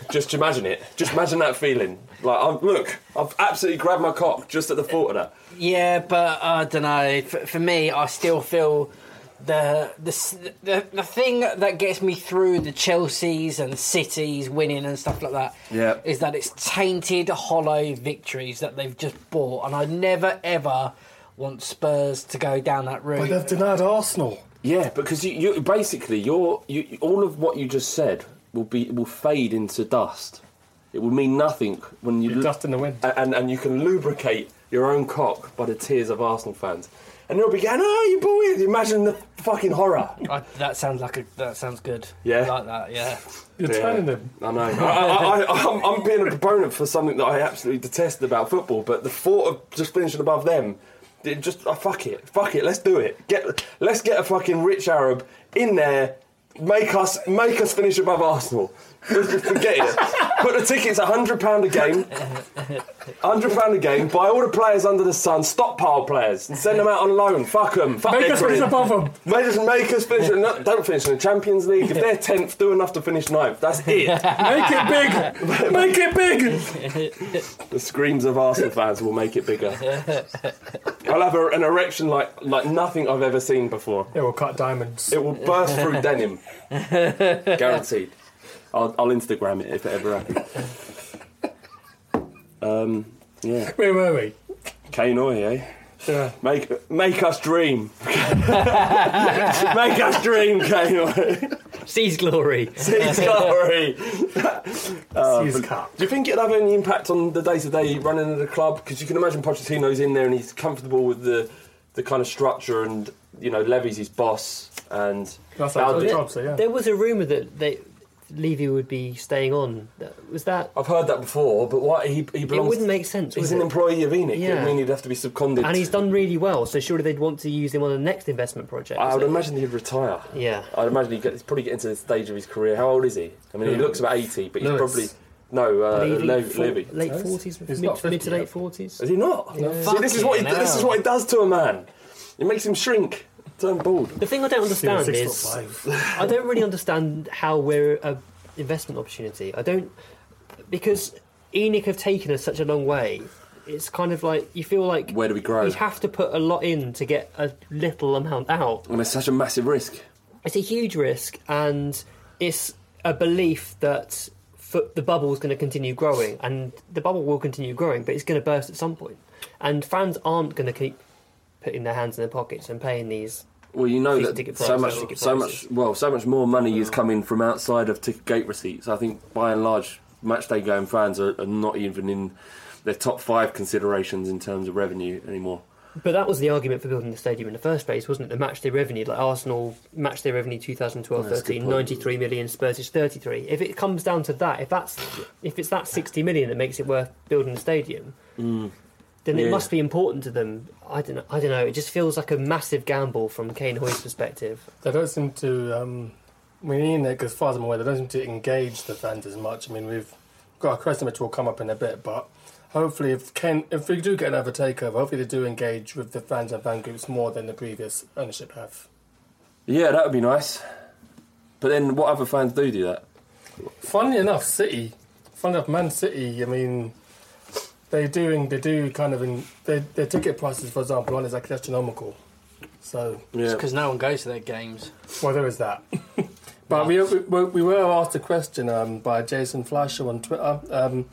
Just imagine it. Just imagine that feeling. Like, I'm, look, I've absolutely grabbed my cock just at the thought of that. Yeah, but uh, I don't know. For, for me, I still feel the, the the the thing that gets me through the Chelseas and Cities winning and stuff like that is Yeah. that it's tainted, hollow victories that they've just bought, and I never ever want Spurs to go down that route. But they've denied Arsenal. Yeah, because you, you basically you're you, all of what you just said will be will fade into dust. It will mean nothing when you Dust in the wind. and and you can lubricate your own cock by the tears of Arsenal fans. And they'll be going, "Oh, you boy!" Imagine the fucking horror. I, that sounds like a that sounds good. Yeah? I like that. Yeah. You're Yeah. turning them. I know. I, I, I, I'm, I'm being a proponent for something that I absolutely detest about football, but the thought of just finishing above them, it just oh, fuck it, fuck it, let's do it. Get let's get a fucking rich Arab in there, make us make us finish above Arsenal. Let's forget it. Put the tickets hundred pound a game, hundred pound a game. Buy all the players under the sun, stockpile players, and send them out on loan. Fuck them. Fuck Make their us finish career. above them. Make us, make us finish. no, Don't finish in the Champions League. If they're tenth, do enough to finish ninth. That's it. Make it big. Make it big. The screams of Arsenal fans will make it bigger. I'll have a, an erection like like nothing I've ever seen before. It will cut diamonds. It will burst through denim, guaranteed. I'll, I'll Instagram it if it ever happens. Um, yeah, Where were we? Kane Oy, eh? Yeah. Make make us dream. make us dream, Kane Oy. Sees glory. Sees glory. Uh, Seas cup. Do you think it'll have any impact on the day-to-day running of the club? Because you can imagine Pochettino's in there and he's comfortable with the the kind of structure, and you know Levy's his boss, and That's Now, like the the- job, so yeah. There was a rumour that they, Levy would be staying on. Was that? I've heard that before. But why he he It wouldn't make sense. He's would an it? employee of ENIC. Yeah. I mean, he'd have to be seconded. and he's done really well. So surely they'd want to use him on the next investment project. I would So- imagine he'd retire. Yeah. I'd imagine he'd, get, he'd probably get into the stage of his career. How old is he? I mean, he looks about eighty, but he's Lewis. probably no uh, Levy, Levy. for- Levy. late He's forties, not mid, 50 mid to late forties. Is he not? No. See, this is what he, Fucking this is what it does to a man. It makes him shrink, turn bald. The thing I don't understand six is. I don't really understand how we're a investment opportunity. I don't because ENIC have taken us such a long way. It's kind of like you feel like Where do we grow? you'd have to put a lot in to get a little amount out. And it's such a massive risk. It's a huge risk, and it's a belief that fo- the bubble is going to continue growing, and the bubble will continue growing, but it's going to burst at some point. And fans aren't going to keep putting their hands in their pockets and paying these. Well, you know that so much, so much, well, so much more money is uh-huh. coming from outside of ticket gate receipts. I think by and large, match day going fans are, are not even in their top five considerations in terms of revenue anymore. But that was the argument for building the stadium in the first place, wasn't it? The match day revenue, like Arsenal match day revenue 2012 That's a good 13, 93 million, Spurs is 33. If it comes down to that, if that's if it's that 60 million that makes it worth building the stadium, mm. Then Yeah. it must be important to them. I don't know. I don't know. It just feels like a massive gamble from Cain Hoy's perspective. They don't seem to. Um, I mean, ENIC, as far as I'm aware, they don't seem to engage the fans as much. I mean, we've got a question which will come up in a bit, but hopefully, if Ken, if we do get another takeover, hopefully they do engage with the fans and fan groups more than the previous ownership have. Yeah, that would be nice. But then, what other fans do do that? Funnily enough, City, funnily enough, Man City. I mean, they do they do kind of in their, their ticket prices, for example, one is like astronomical. So, Yeah, because no one goes to their games. well, there is that. but we, we we were asked a question um, by Jason Fleischer on Twitter. Um,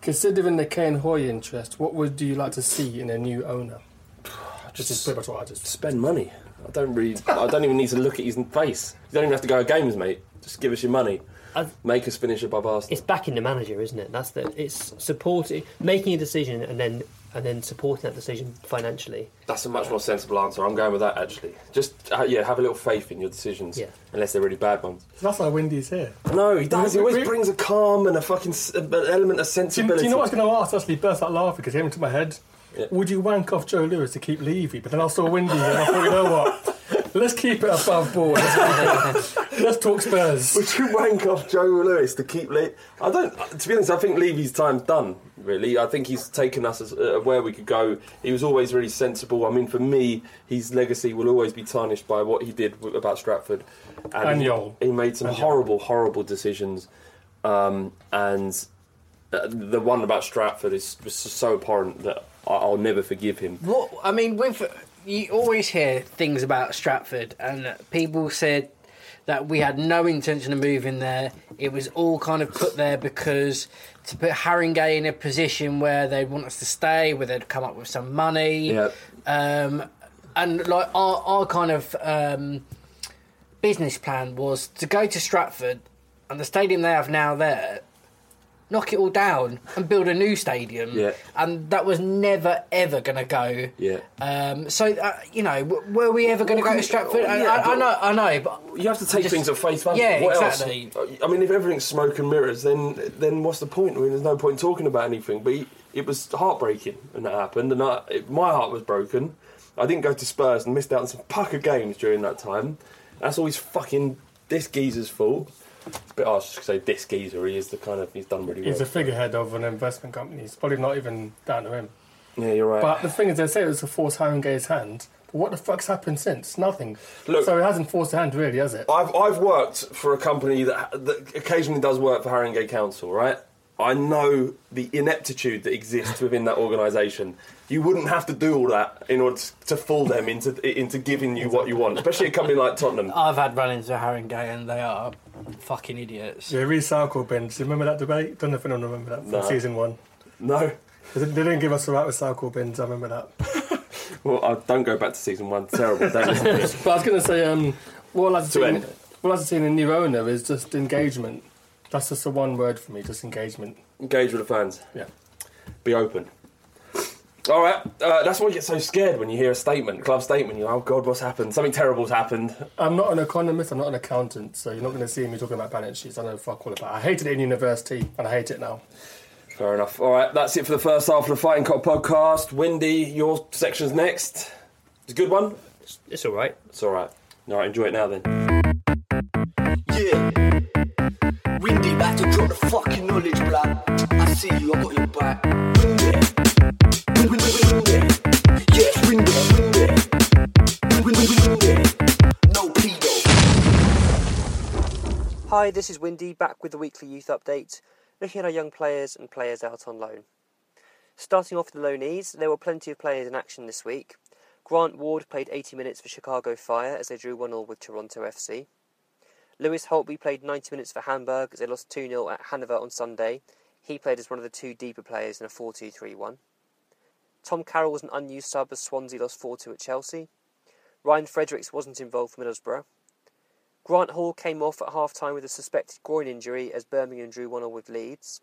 considering the Cain Hoy interest, what would you like to see in a new owner? Which is pretty much what I just. spend money. I don't really. I don't even need to look at his face. You don't even have to go to games, mate. Just give us your money. I- Make us finish above Arsenal. It's backing the manager, isn't it? That's the. It's supporting, making a decision, and then and then supporting that decision financially. That's a much more sensible answer. I'm going with that actually. Just uh, yeah, have a little faith in your decisions. Yeah. Unless they're really bad ones. That's why Windy's here. No, he does. He always we- brings a calm and a fucking s- an element of Do you, sensibility. do you know what I was going to ask? Actually, burst out laughing because it came into my head. Yeah. Would you wank off Joe Lewis to keep Levy? But then I saw Wendy and I thought, you know what? Let's keep it above board. Let's, let's talk Spurs. Would you wank off Joe Lewis to keep Le- I don't. To be honest, I think Levy's time's done. Really, I think he's taken us as, uh, where we could go. He was always really sensible. I mean, for me, his legacy will always be tarnished by what he did w- about Stratford. And he, he made some And Yol. horrible, horrible decisions. Um, and uh, the one about Stratford is was so abhorrent that I- I'll never forgive him. What I mean, with you always hear things about Stratford, and people said that we had no intention of moving there. It was all kind of put there because to put Haringey in a position where they'd want us to stay, where they'd come up with some money. Yeah. Um, and like our, our kind of um, business plan was to go to Stratford and the stadium they have now there knock it all down and build a new stadium. Yeah. And that was never ever going to go. Yeah. Um, so uh, you know, w- were we ever going to go to Stratford? I, yeah, I, I know, I know, but You have to take Just- things at face value. Yeah, what exactly. Else? I mean, if everything's smoke and mirrors, then then what's the point? I mean, there's no point in talking about anything. But it was heartbreaking when that happened, and I, it, my heart was broken. I didn't go to Spurs and missed out on some pucker games during that time. That's always fucking this geezer's fault. But I was just gonna say this geezer. He is the kind of he's done really well. He's a figurehead of an investment company. It's probably not even down to him. yeah, you're right. But the thing is, they say it was to force Haringey's hand. But what the fuck's happened since? Nothing. Look- so it hasn't forced a hand, really, has it? I've I've worked for a company that, that occasionally does work for Haringey Council, right? I know the ineptitude that exists within that organisation. You wouldn't have to do all that in order to, to fool them into into giving you what you want, especially a company like Tottenham. I've had run-ins with Haringey and they are fucking idiots. Yeah, recycle bins. Do you remember that debate? Don't know if anyone remember that from No. season one. No, They didn't, give us the right recycle bins. I remember that. well, I don't go back to season one. Terrible. Don't listen to this. But I was going to say, um, what I like to To what I like to see in a new owner is just engagement. That's just the one word for me, just engagement. Engage with the fans. Yeah. Be open. All right, uh, that's why you get so scared when you hear a statement, club statement. You, oh God, what's happened? Something terrible's happened. I'm not an economist, I'm not an accountant, so you're not going to see me talking about balance sheets. I know fuck all about it. I hated it in university, and I hate it now. Fair enough. All right, that's it for the first half of the Fighting Cock podcast. Windy, your section's next. It's a good one. It's all right. It's all right. All right, enjoy it now then. Yeah. The fucking knowledge. I see you, I back. No. Hi, this is Windy back with the weekly youth update, looking at our young players and players out on loan. Starting off the loanees, there were plenty of players in action this week. Grant Ward played 80 minutes for Chicago Fire as they drew 1 0 with Toronto FC. Lewis Holtby played 90 minutes for Hamburg as they lost 2 0 at Hanover on Sunday. He played as one of the two deeper players in a 4 2 3 1. Tom Carroll was an unused sub as Swansea lost 4 2 at Chelsea. Ryan Fredericks wasn't involved for Middlesbrough. Grant Hall came off at half time with a suspected groin injury as Birmingham drew 1 0 with Leeds.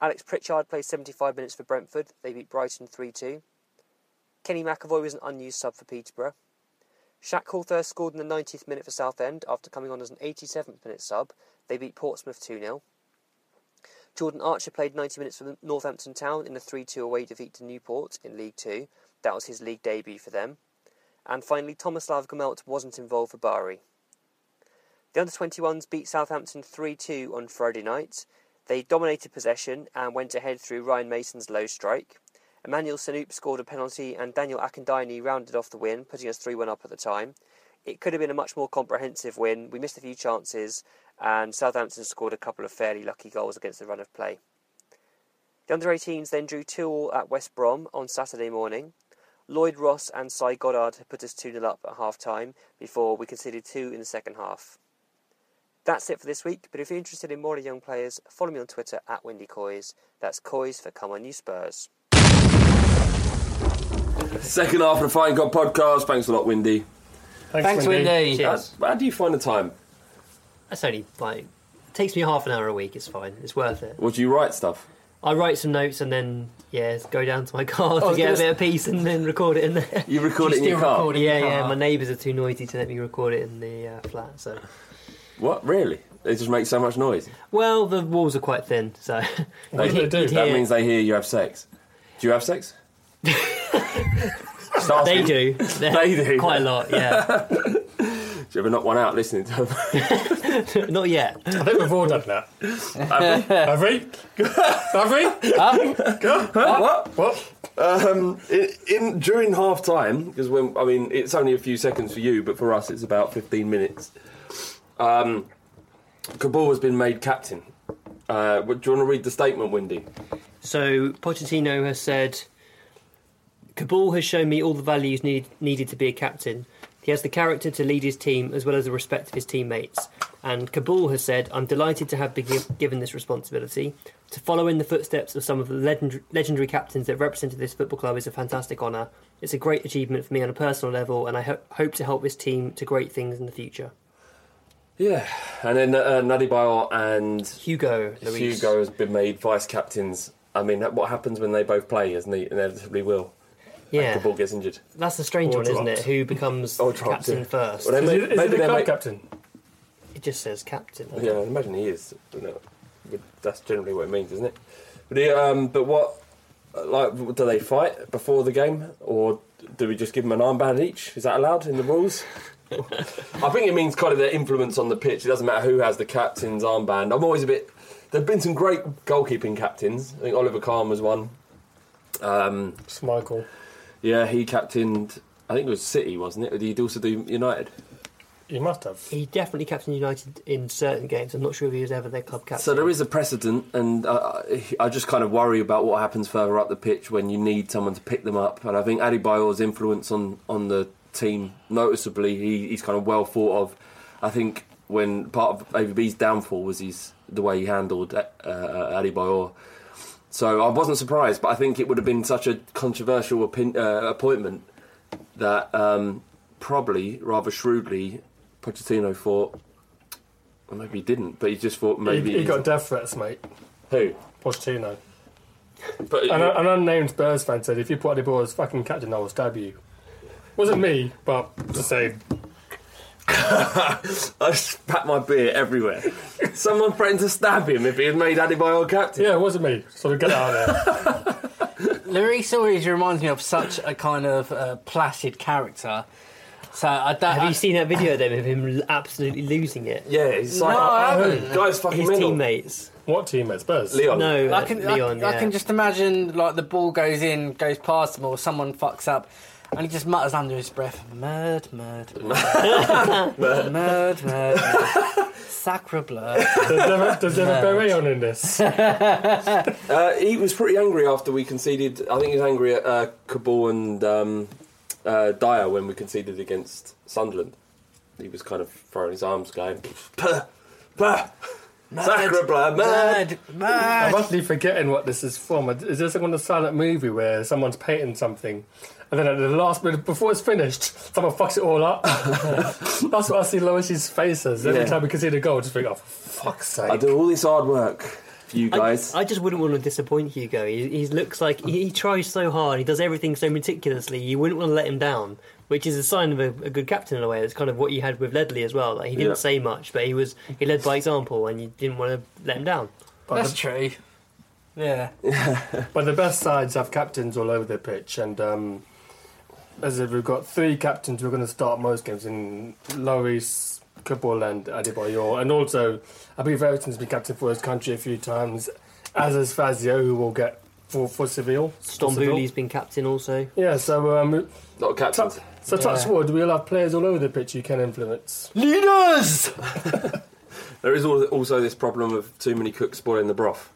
Alex Pritchard played 75 minutes for Brentford. They beat Brighton 3 2. Kenny McAvoy was an unused sub for Peterborough. Shaq Coulthirst scored in the 90th minute for Southend after coming on as an 87th minute sub. They beat Portsmouth 2 0. Jordan Archer played 90 minutes for Northampton Town in a 3 2 away defeat to Newport in League Two. That was his league debut for them. And finally, Tomislav Gomelt wasn't involved for Bari. The under 21s beat Southampton 3 2 on Friday night. They dominated possession and went ahead through Ryan Mason's low strike. Emmanuel Sonupe scored a penalty and Daniel Akindaini rounded off the win, putting us 3 1 up at the time. It could have been a much more comprehensive win. We missed a few chances, and Southampton scored a couple of fairly lucky goals against the run of play. The under 18s then drew 2 all at West Brom on Saturday morning. Lloyd Ross and Cy Goddard had put us 2 0 up at half time before we conceded 2 in the second half. That's it for this week, but if you're interested in more young players, follow me on Twitter at Windy Coys. That's Coys for Come On You Spurs. Second half of the Fighting Cock podcast. Thanks a lot, Windy. Thanks, Windy. Cheers. How, how do you find the time? That's only like takes me half an hour a week. It's fine. It's worth it. Or do you write stuff? I write some notes and then yeah, go down to my car I to get a bit of peace and then record it in there. You record it in your car? record it? yeah, in yeah. car. My neighbours are too noisy to let me record it in the uh, flat. So What? Really? They just make so much noise. well, the walls are quite thin, so They, you'd- do. that means they hear you have sex. Do you have sex? Just they do. They do. quite a lot. Yeah, Do you ever knock one out listening to them? not yet. I think we've all done that. Have we? Have we? what? What? Um, in, in during half time, because when I mean it's only a few seconds for you, but for us it's about fifteen minutes. Um, Kaboul has been made captain. Uh, do you want to read the statement, Windy? So Pochettino has said, Kaboul has shown me all the values need, needed to be a captain. He has the character to lead his team as well as the respect of his teammates. And Kaboul has said, I'm delighted to have been given this responsibility. To follow in the footsteps of some of the legend- legendary captains that represented this football club is a fantastic honour. It's a great achievement for me on a personal level, and I ho- hope to help this team to great things in the future. Yeah, and then uh, Adebayor and Hugo Lloris. Hugo has been made vice captains. I mean, what happens when they both play, as they inevitably will? Yeah. Like the ball gets injured. That's the strange Or one, isn't dropped. it? Who becomes Or dropped, captain yeah. first? Well, they may- Is he maybe the they club make- captain? It just says captain. Yeah, I imagine he is. You know, but that's generally what it means, isn't it? But, he, um, but what, like, do they fight before the game, or do we just give them an armband each? Is that allowed in the rules? I think it means kind of their influence on the pitch. It doesn't matter who has the captain's armband. I'm always a bit. There've been some great goalkeeping captains. I think Oliver Kahn was one. Um, Michael. Yeah, he captained. I think it was City, wasn't it? Or did he also do United? He must have. He definitely captained United in certain games. I'm not sure if he was ever their club captain. So there is a precedent, and uh, I just kind of worry about what happens further up the pitch when you need someone to pick them up. And I think Adebayor's influence on, on the team, noticeably, he, he's kind of well thought of. I think when part of AVB's downfall was his the way he handled uh, uh, Adebayor. So I wasn't surprised, but I think it would have been such a controversial opin- uh, appointment that um, probably, rather shrewdly, Pochettino thought. Or maybe he didn't, but he just thought maybe he, he got death threats, mate. Who? Pochettino. But An, an unnamed Spurs fan said, if you put Adebayor as fucking captain, I will stab you. Wasn't me, but just saying. I spat my beer everywhere. Someone threatened to stab him if he had made Adebayor captain. Yeah, it wasn't me. So get out of there. Lloris always reminds me of such a kind of uh, placid character. So I don't. Have I, you seen that video then of him absolutely losing it? Yeah, he's No, like, I oh, haven't. guy's fucking His mental. teammates. What teammate? Spurs? Leon. No, I can, Leon. I, I can just imagine like the ball goes in, goes past them, or someone fucks up, and he just mutters under his breath, "Murd, murd, murd, murd, murd, sacre bleu." Does there, does there have a beret on in this? Uh, he was pretty angry after we conceded. I think he was angry at uh, Kaboul and um, uh, Dier when we conceded against Sunderland. He was kind of throwing his arms, going, "Puh, puh, sacre bleu, mad." Murd, I'm murd. actually forgetting what this is from. Is this like on a silent movie where someone's painting something, and then at the last minute before it's finished, someone fucks it all up? That's what I see Lloris's face as every Yeah. time we can see the goal. Just think, oh, for fuck's sake! I do all this hard work for you I, guys. I just wouldn't want to disappoint Hugo. He, he looks like he, he tries so hard. He does everything so meticulously. You wouldn't want to let him down, which is a sign of a, a good captain in a way. It's kind of what you had with Ledley as well. Like he didn't Yeah. say much, but he was he led by example, and you didn't want to let him down. But That's the, true. Yeah. but the best sides have captains all over the pitch, and um, as if we've got three captains, we're going to start most games in Lloris, Kaboul, and Adebayor, and also I believe Vertonghen's been captain for his country a few times, as is Fazio, who will get for for Seville. for Seville. Stambouli's been captain also. Yeah, so um, Not a captain. Touch, so touch wood, we'll have players all over the pitch you can influence. Leaders. There is also this problem of too many cooks spoiling the broth.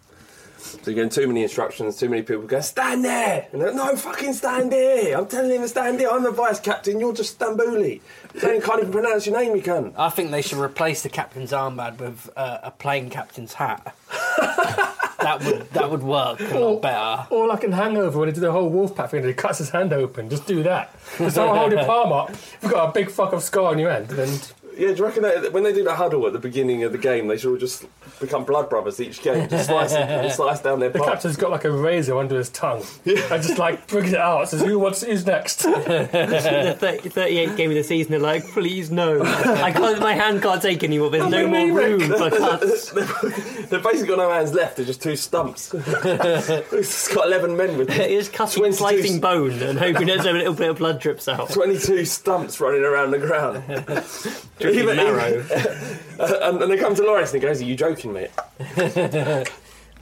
So you're getting too many instructions, too many people go, stand there! And they're like, no, fucking stand here! I'm telling him to stand here, I'm the vice captain, you're just Stambouli. You can't even pronounce your name, you can. I think they should replace the captain's armband with uh, a plain captain's hat. that would that would work a lot better. Or like in Hangover when he did the whole wolf pack thing, and he cuts his hand open. Just do that. Just don't hold your palm up. If you've got a big fuck of scar on your hand, then Yeah, do you reckon that when they do the huddle at the beginning of the game, they should all just become blood brothers each game? Just slice, just slice down their the palm. captain's got like a razor under his tongue. And just like brings it out. Says, "Who wants? Who's next?" the 30, 38th game of the season, they're like, please no, I can't. My hand can't take anymore. There's no more room for cuts. They've basically got no hands left, they're just two stumps. it's got 11 men with It's cutting, 22 slicing bone and hoping that a little bit of blood drips out. 22 stumps running around the ground. Dripping Even- marrow. and, and they come to Lawrence and he goes, Are you joking, mate?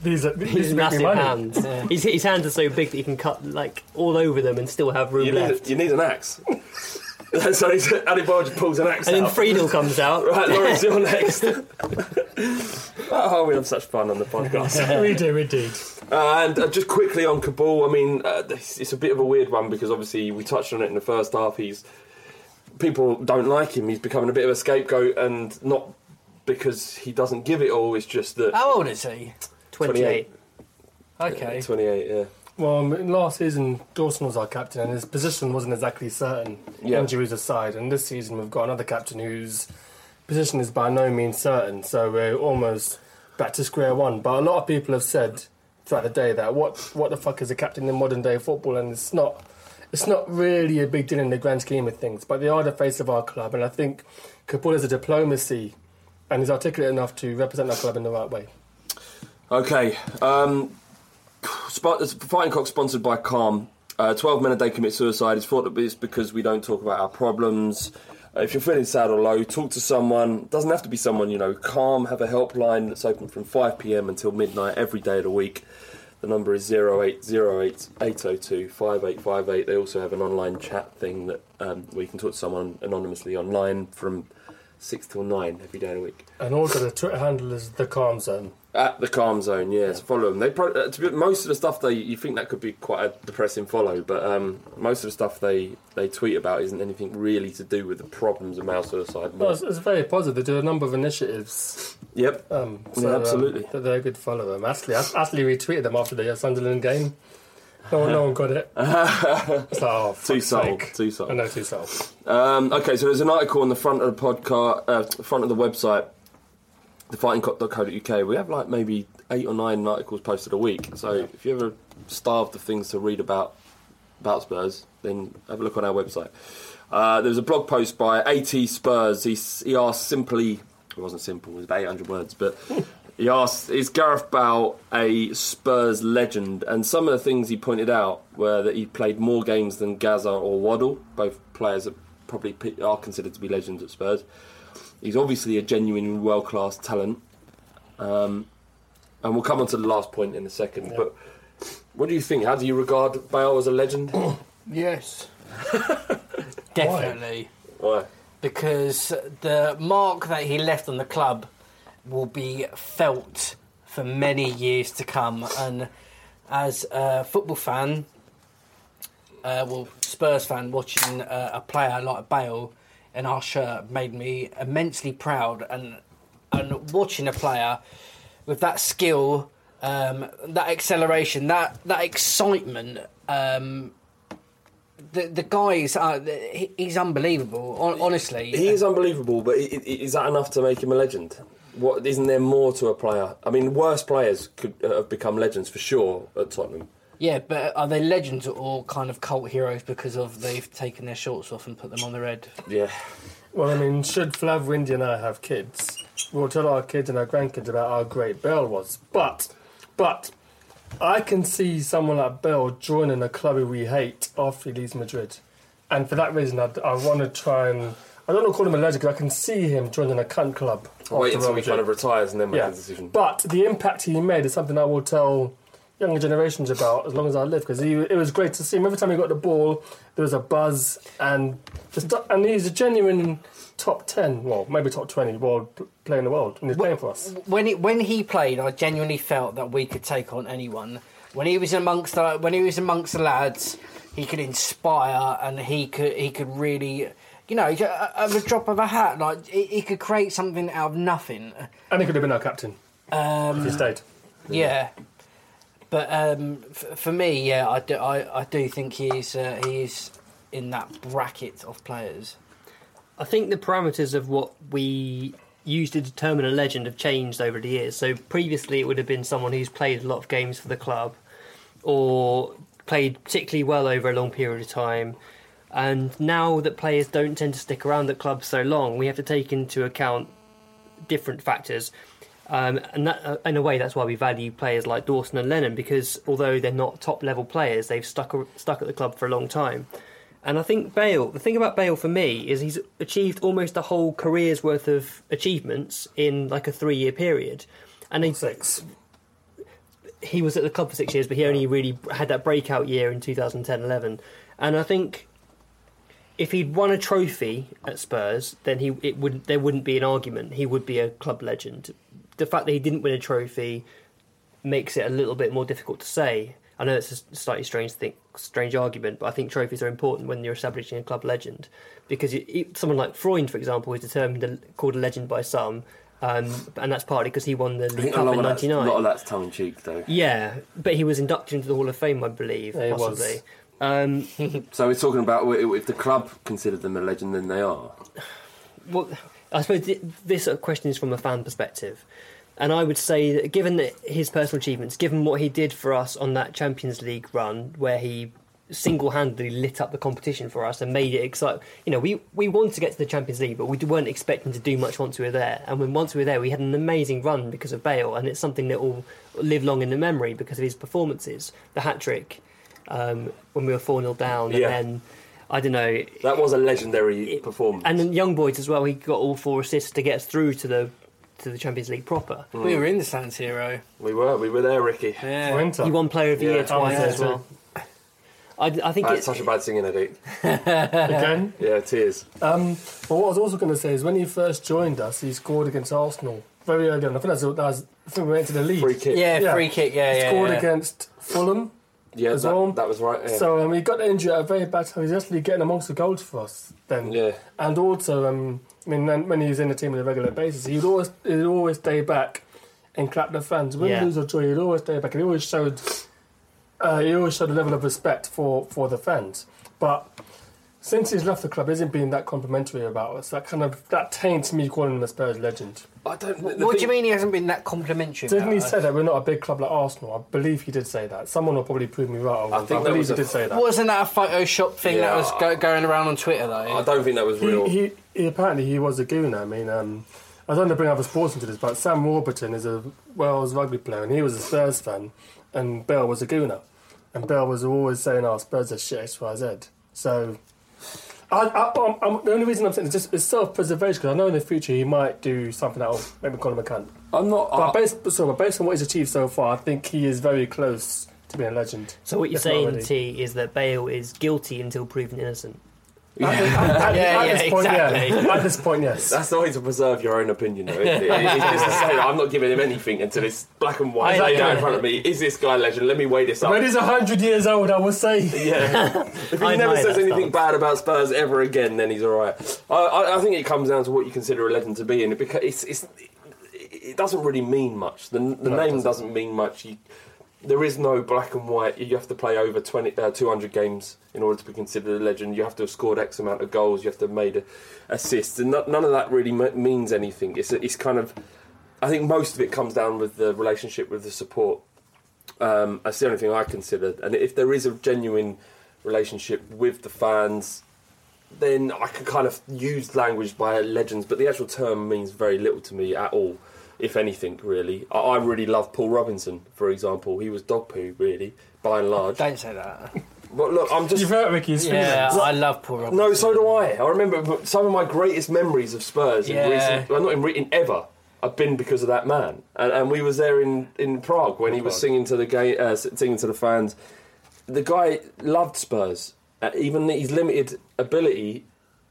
These are these His make me massive money. hands. His, his hands are so big that he can cut like all over them and still have room You left. need, you need an axe. so he's, Adebayor just pulls an axe And then out. Friedel comes out. Right, Lawrence, you're next. oh, we have such fun on the podcast. we do, indeed. Uh, and uh, just quickly on Kaboul, I mean, uh, this, it's a bit of a weird one because obviously we touched on it in the first half. He's people don't like him. He's becoming a bit of a scapegoat, and not because he doesn't give it all. It's just that How old is he? 28. Okay. 28, yeah. Well, um, last season Dawson was our captain, and his position wasn't exactly certain. Yeah. Injuries aside, and this season we've got another captain whose position is by no means certain, so we're almost back to square one. But a lot of people have said throughout the day that what what the fuck is a captain in modern day football, and it's not it's not really a big deal in the grand scheme of things. But they are the face of our club, and I think Kaboul has a diplomacy and is articulate enough to represent our club in the right way. Okay. Um, Fighting Cock sponsored by Calm. Uh, 12 men a day commit suicide. It's thought that it's because we don't talk about our problems. Uh, if you're feeling sad or low, talk to someone. It Doesn't have to be someone, you know. Calm have a helpline that's open from 5 pm until midnight every day of the week. The number is 0808 802 5858. They also have an online chat thing that um, where you can talk to someone anonymously online from 6 till 9 every day of the week. And also the Twitter handle is the Calm Zone. At the Calm Zone, yes, follow them. They pro- uh, to be, most of the stuff they you think that could be quite a depressing follow, but um, most of the stuff they, they tweet about isn't anything really to do with the problems of male suicide. Well, it's, it's very positive. They do a number of initiatives. Yep. Um, Yeah, absolutely. Um, that they're a good follow them. Astley, Astley retweeted them after the Sunderland game. No one, no one got it. It's like, oh, Too sake. too sold. I know, too sold. Um, okay, so there's an article on the front of the podcast, uh, front of the website, thefightingcock.co.uk. We have like maybe eight or nine articles posted a week. So if you're ever starved of things to read about about Spurs, then have a look on our website. Uh, there was a blog post by AT Spurs. He, he asked simply, it wasn't simple, it was about 800 words, but he asked, is Gareth Bale a Spurs legend? And some of the things he pointed out were that he played more games than Gazza or Waddle, both players that probably are considered to be legends at Spurs. He's obviously a genuine world class talent. Um, and we'll come on to the last point in a second. But what do you think? How do you regard Bale as a legend? Yes. Definitely. Why? Because the mark that he left on the club will be felt for many years to come. And as a football fan, uh, well, Spurs fan, watching uh, a player like Bale in our made me immensely proud. And and watching a player with that skill, um, that acceleration, that that excitement. Um, the the guy is he's unbelievable. Honestly, He is unbelievable, but is that enough to make him a legend? What isn't there more to a player? I mean, worse players could uh, have become legends for sure at Tottenham. Yeah, but are they legends or kind of cult heroes because of they've taken their shorts off and put them on their head? Yeah. Well, I mean, should Flav, Windy, and I have kids, we'll tell our kids and our grandkids about how great Bale was. But, but, I can see someone like Bale joining a club we hate after he leaves Madrid. And for that reason, I'd, I want to try and. I don't want to call him a legend because I can see him joining a cunt club. Wait until he kind of retires and then make Yeah. a decision. But the impact he made is something I will tell younger generations about as long as I live because it was great to see him. Every time he got the ball, there was a buzz, and just, and he's a genuine top ten, well maybe top twenty world player in the world, and he's playing for us. When he, when he played, I genuinely felt that we could take on anyone. When he was amongst the, when he was amongst the lads, he could inspire and he could he could really. You know, at a drop of a hat, like he, he could create something out of nothing. And he could have been our captain Um, if he stayed. Yeah, but um, f- for me, yeah, I do, I, I do think he's uh, he's in that bracket of players. I think the parameters of what we use to determine a legend have changed over the years. So previously, it would have been someone who's played a lot of games for the club, or played particularly well over a long period of time. And now that players don't tend to stick around at clubs so long, we have to take into account different factors. Um, and that, uh, in a way, that's why we value players like Dawson and Lennon because although they're not top level players, they've stuck stuck at the club for a long time. And I think Bale, the thing about Bale for me is he's achieved almost a whole career's worth of achievements in like a three year period. And he, six. He was at the club for six years, but he only really had that breakout year in 2010 11. And I think if he'd won a trophy at Spurs, then he it would there wouldn't be an argument. He would be a club legend. The fact that he didn't win a trophy makes it a little bit more difficult to say. I know it's a slightly strange thing, strange argument, but I think trophies are important when you're establishing a club legend because you, you- someone like Freund, for example, is determined a, called a legend by some, um, and that's partly because he won the League Cup in of that's, a lot of that's tongue in cheek, though. Yeah, but he was inducted into the Hall of Fame, I believe, Yeah, he possibly. Um, So we're talking about if the club considered them a legend, then they are. well, I suppose th- this sort of question is from a fan perspective. And I would say that given that his personal achievements, given what he did for us on that Champions League run, where he single-handedly lit up the competition for us and made it exciting. You know, we, we wanted to get to the Champions League, but we weren't expecting to do much once we were there. And when once we were there, we had an amazing run because of Bale, and it's something that will live long in the memory because of his performances. The hat trick um, when we were four 0 down, Yeah. and then I don't know. That was a legendary performance. And then young boys as well. He got all four assists to get us through to the to the Champions League proper. We were in the San Siro. We were, we were there, Ricky. Yeah. Winter. He won Player of the Yeah, Year I was twice as well. I, I think it's such a bad singing headache. Again? Yeah, tears. Um, but what I was also going to say is when he first joined us, he scored against Arsenal very early on. I think that's, that was, I think we went to the league. Free kick. Yeah, free kick, yeah, He yeah, scored yeah. against Fulham. Yeah, as that, well. that was right. Yeah. So um, he got injured at a very bad time. He's actually getting amongst the goals for us then. Yeah. And also, um, I mean, when when he was in the team on a regular basis, he would always he'd always stay back and clap the fans. Win, Yeah. lose or draw, he'd always stay back, and he always showed uh, he always showed a level of respect for for the fans. But since he's left the club, he hasn't been that complimentary about us. That kind of that taints me calling him a Spurs legend. I don't. the What do you mean he hasn't been that complimentary? Didn't he about say that we're not a big club like Arsenal? I believe he did say that. Someone will probably prove me right. I think I that believe was he a, did say that. Wasn't that a Photoshop thing that was go- going around on Twitter though? I don't think that was real. He, he, he apparently he was a gooner. I mean, um, I don't want to bring other sports into this, but Sam Warburton is a Wales rugby player, and he was a Spurs fan, and Bale was a gooner, and Bale was always saying, "Oh, Spurs are shit, X, Y, Z." So, I, I, I'm, I'm, the only reason I'm saying is just it's self-preservation because I know in the future he might do something that will make me call him a cunt. I'm not. But I- based, so, but based on what he's achieved so far, I think he is very close to being a legend. so. What you're If saying, already. T, is that Bale is guilty until proven innocent. At, at- Yeah, at yeah, this point, exactly. yeah. At this point, yes. That's the way to preserve your own opinion, though. Isn't it? It's just to say I'm not giving him anything until it's black and white laid out in front of me. Is this guy a legend? Let me weigh this up. When he's hundred years old, I would say. Yeah. if he I never says anything stance. bad about Spurs ever again, then he's all right. I, I, I think it comes down to what you consider a legend to be, and it, beca- it's, it's, it doesn't really mean much. The, the No, name doesn't. doesn't mean much. You, there is no black and white. You have to play over 20, uh, 200 games in order to be considered a legend. You have to have scored X amount of goals. You have to have made assists, and no- none of that really me- means anything. It's, it's kind of, I think most of it comes down with the relationship with the support. Um, that's the only thing I consider. And if there is a genuine relationship with the fans, then I can kind of use language by legends, but the actual term means very little to me at all, if anything, really. I, I really love Paul Robinson, for example. He was dog poo, really, by and large. Don't say that. But look, I'm just. You've hurt Ricky's feelings. Yeah. I love Paul Robinson. No, so do I. I remember some of my greatest memories of Spurs Yeah. in recent, well, not in, re- in ever, have been because of that man. And, and we was there in, in Prague when he was singing to the game, uh, singing to the fans. The guy loved Spurs. Uh, even his limited ability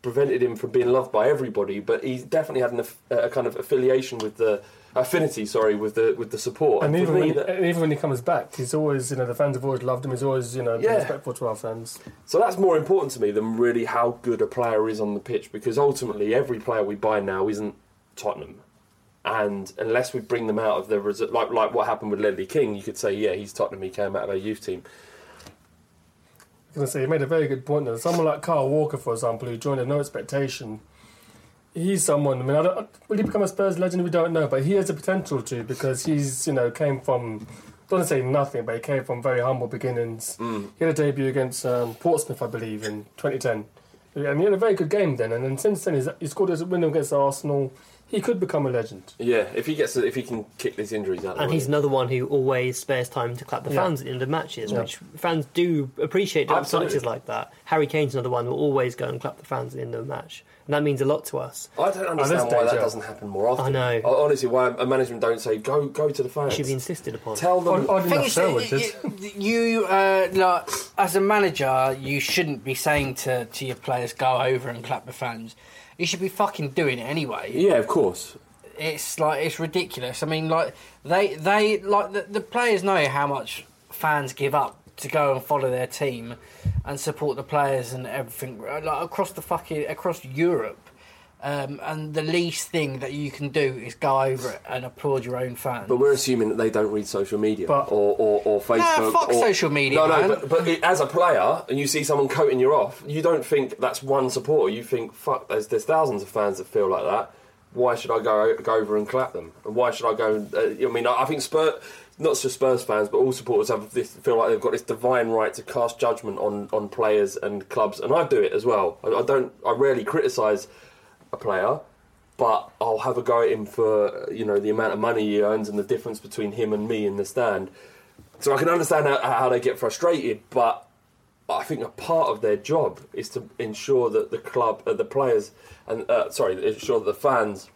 prevented him from being loved by everybody. But he definitely had an, aff- a kind of affiliation with the affinity, sorry, with the with the support. And for even when, that- even when he comes back, he's always, you know, the fans have always loved him. He's always, you know, been Yeah. respectful to our fans. So that's more important to me than really how good a player is on the pitch because ultimately every player we buy now isn't Tottenham. And unless we bring them out of the reserve, like like what happened with Ledley King, you could say, yeah, he's Tottenham. He came out of our youth team. I going to say, he made a very good point there. Someone like Kyle Walker, for example, who joined at no expectation, he's someone, I mean, I don't, will he become a Spurs legend? We don't know, but he has the potential to because he's, you know, came from, don't want to say nothing, but he came from very humble beginnings. He had a debut against um, Portsmouth, I believe, in 2010. And he had a very good game then, and then since then he's, he scored his win against Arsenal. He could become a legend. Yeah, if he gets, if he can kick these injuries out. of the And way. he's another one who always spares time to clap the Yeah. fans at the end of matches, Yeah. which fans do appreciate doing Absolutely. touches like that. Harry Kane's another one who will always go and clap the fans at the end of a match. And that means a lot to us. I don't understand why that doesn't happen more often. I know. Honestly, why a management don't say go go to the It fans. should be insisted upon. Tell them. Odd, odd thing enough, is, Sherwood y- did. y- you, uh, like, as a manager, you shouldn't be saying to, to your players, go over and clap the fans. You should be fucking doing it anyway. yeah, of course. It's like it's ridiculous. I mean, like they they like the, the players know how much fans give up to go and follow their team and support the players and everything like across the fucking across Europe. Um, and the least thing that you can do is go over it and applaud your own fans. But we're assuming that they don't read social media But- or, or, or Facebook. fuck or, social media, No, no, man. but, but it, as a player, and you see someone coating you off, you don't think that's one supporter. You think, fuck, there's, there's thousands of fans that feel like that. why should I go go over and clap them? And why should I go? And, uh, I mean, I, I think Spurs, not just Spurs fans, but all supporters have this feel like they've got this divine right to cast judgment on on players and clubs, and I do it as well. I, I don't. I rarely criticise a player. But I'll have a go at him for you know the amount of money he earns and the difference between him and me in the stand. So I can understand how, how they get frustrated, but I think a part of their job is to ensure that the club, uh, the players, and uh, sorry, ensure that the fans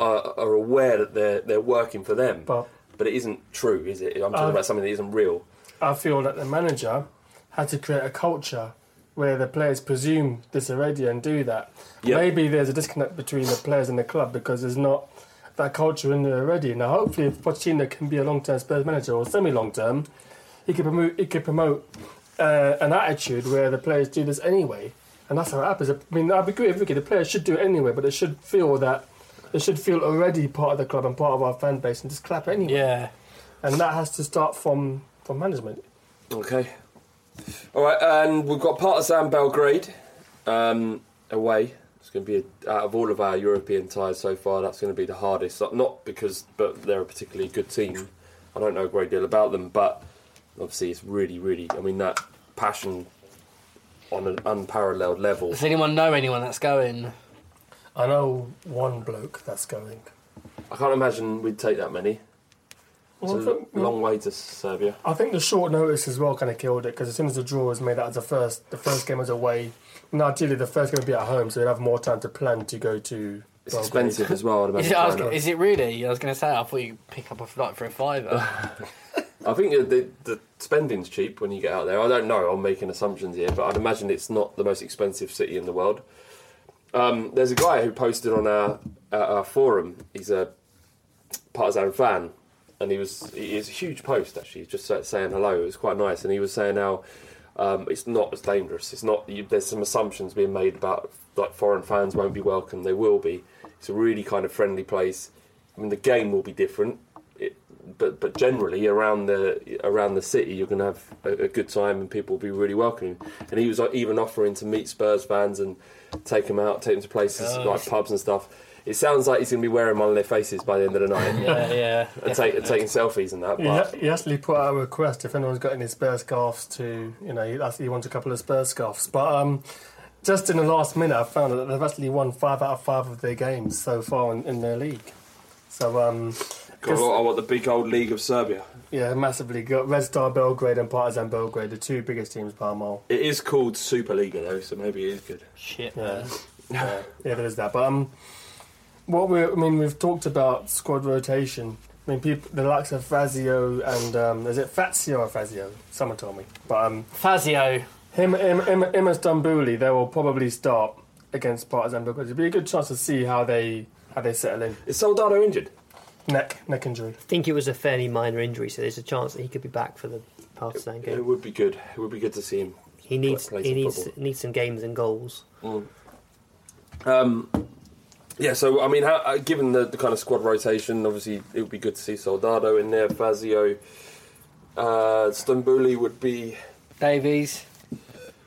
are, are aware that they're they're working for them. But- but it isn't true, is it? I'm talking about something that isn't real. I feel that the manager had to create a culture where the players presume this already and do that. Yeah. Maybe there's a disconnect between the players and the club because there's not that culture in there already. Now, hopefully, if Pochettino can be a long-term Spurs manager or semi-long-term, he could promote. He could promote uh, an attitude where the players do this anyway, and that's how it happens. I mean, I'd be great if Ricky, the players should do it anyway, but they should feel that they should feel already part of the club and part of our fan base and just clap anyway. Yeah. And that has to start from from management. Okay. All right, and we've got Partizan Belgrade um, away. It's going to be a, out of all of our European ties so far. That's going to be the hardest. Not because, but they're a particularly good team. I don't know a great deal about them, but obviously it's really, really. I mean that passion on an unparalleled level. Does anyone know anyone that's going? I know one bloke that's going. I can't imagine we'd take that many. It's Well, I a think- long way to Serbia. I think the short notice as well kind of killed it because as soon as the draw was made, that was the first. The first game was away. And ideally, the first game would be at home, so they'd have more time to plan to go to. It's Belgrade. expensive as well. I'd Is it, was, is it really? I was going to say, I thought you could pick up a flight for a fiver. I think the, the, the spending's cheap when you get out there. I don't know. I'm making assumptions here, but I'd imagine it's not the most expensive city in the world. Um, there's a guy who posted on our, our, our forum. He's a Partizan fan, and he was it's a huge post actually, just saying hello. It was quite nice, and he was saying how um, it's not as dangerous. It's not. You, there's some assumptions being made about like foreign fans won't be welcome. They will be. It's a really kind of friendly place. I mean, the game will be different, it, but but generally around the around the city, you're going to have a, a good time and people will be really welcoming. And he was like, even offering to meet Spurs fans and take them out, take them to places Oh. like pubs and stuff. It sounds like he's going to be wearing one of their faces by the end of the night. yeah, yeah. and, take, and taking selfies and that. He, But he actually put out a request if anyone's got any Spurs scarves to, you know, he, that's- he wants a couple of Spurs scarves. But um, just in the last minute, I found that they've actually won five out of five of their games so far in, in their league. So, um, God, I want the big old league of Serbia. yeah, massively got Red Star Belgrade and Partizan Belgrade, the two biggest teams by a mile. It is called Superliga though, so maybe it is good. Shit, Yeah, yeah, yeah, there is that. But um, what we, I mean, we've talked about squad rotation. I mean, people, the likes of Fazio and um, is it Fazio or Fazio? Someone told me. But um, Fazio. him, him, him, him and Stambouli, they will probably start against Partizan because it'd be a good chance to see how they how they settle in. Is Soldado injured? Neck neck injury. I think it was a fairly minor injury, so there's a chance that he could be back for the Partizan game. It would be good. It would be good to see him. He needs play he some needs football. needs some games and goals. Um, yeah, so I mean, how, uh, given the, the kind of squad rotation, obviously it would be good to see Soldado in there. Fazio, uh, Stambouli would be. Davies.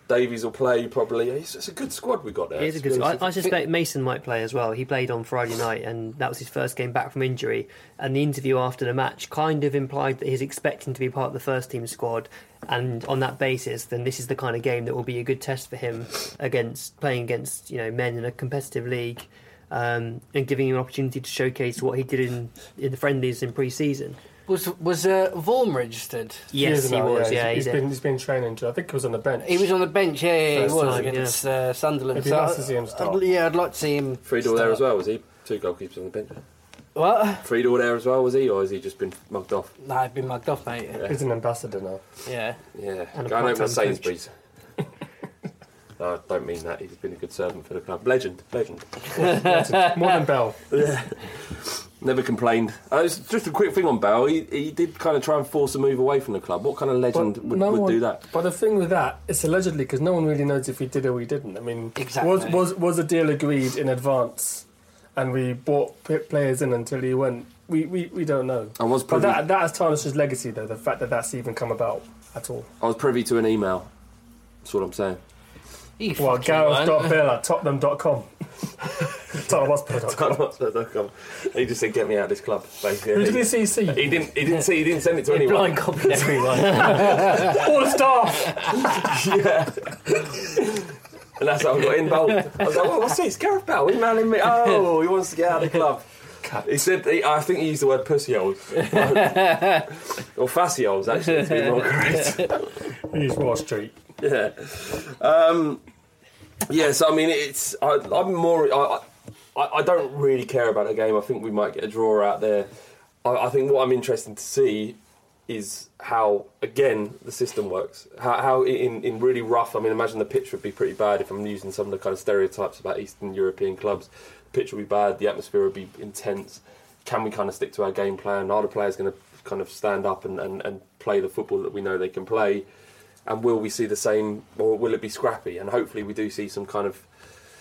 Davies will play probably. It's, it's a good squad we got there. It is a good. honest I, I suspect Mason might play as well. He played on Friday night, and that was his first game back from injury. And the interview after the match kind of implied that he's expecting to be part of the first team squad. And on that basis, then this is the kind of game that will be a good test for him against playing against you know men in a competitive league, um, and giving him an opportunity to showcase what he did in in the friendlies in pre-season. Was was uh, Vorm registered? Yes, he ago, was. Yeah, he's, he's he's been he's been training too. I think he was on the bench. He was on the bench, yeah, yeah, he was time, against uh, Sunderland. It'd be So nice I- to see him start. I'd- yeah, I'd like to see him. Friedel there as well, was he? Two goalkeepers on the bench. What? Friedel there as well, was he? Or has he just been mugged off? No, I've been mugged off, mate. He's an ambassador now. Yeah. Yeah, And a go and open a part-time. Sainsbury's. No, I don't mean that. He's been a good servant for the club. Legend, legend. More than Bale. Never complained. Uh, it's just a quick thing on Bale. He, he did kind of try and force a move away from the club. What kind of legend But would, no would one- do that? But the thing with that, it's allegedly because no one really knows if he did or he didn't. I mean, Exactly. was was was a deal agreed in advance, and we bought players in until he went. We, we, we don't know. I was But privy, that that has tarnished his legacy, though. The fact that that's even come about at all. I was privy to an email. That's what I'm saying. You Well. Gareth.bill tottenham.com. TottenhamHotspur.com. He just said, "Get me out of this club." Basically, Who did he CC? He didn't. He didn't see. He didn't send it to He anyone. blind copied everyone. All the staff. yeah. And that's how I got involved. I was like, well, what's this? Gareth Bale emailing me. Oh, he wants to get out of the club. He said, he, I think he used the word pussy holes. or fassy holes, actually, to be more correct. He's Wall Street. yeah. Um, yeah, so I mean, it's. I, I'm more. I, I, I don't really care about the game. I think we might get a draw out there. I, I think what I'm interested to see is how, again, the system works. How, how in, in really rough, I mean, imagine the pitch would be pretty bad if I'm using some of the kind of stereotypes about Eastern European clubs. The pitch would be bad, the atmosphere would be intense. Can we kind of stick to our game plan? Are the players going to kind of stand up and, and, and play the football that we know they can play? And will we see the same, or will it be scrappy? And hopefully, we do see some kind of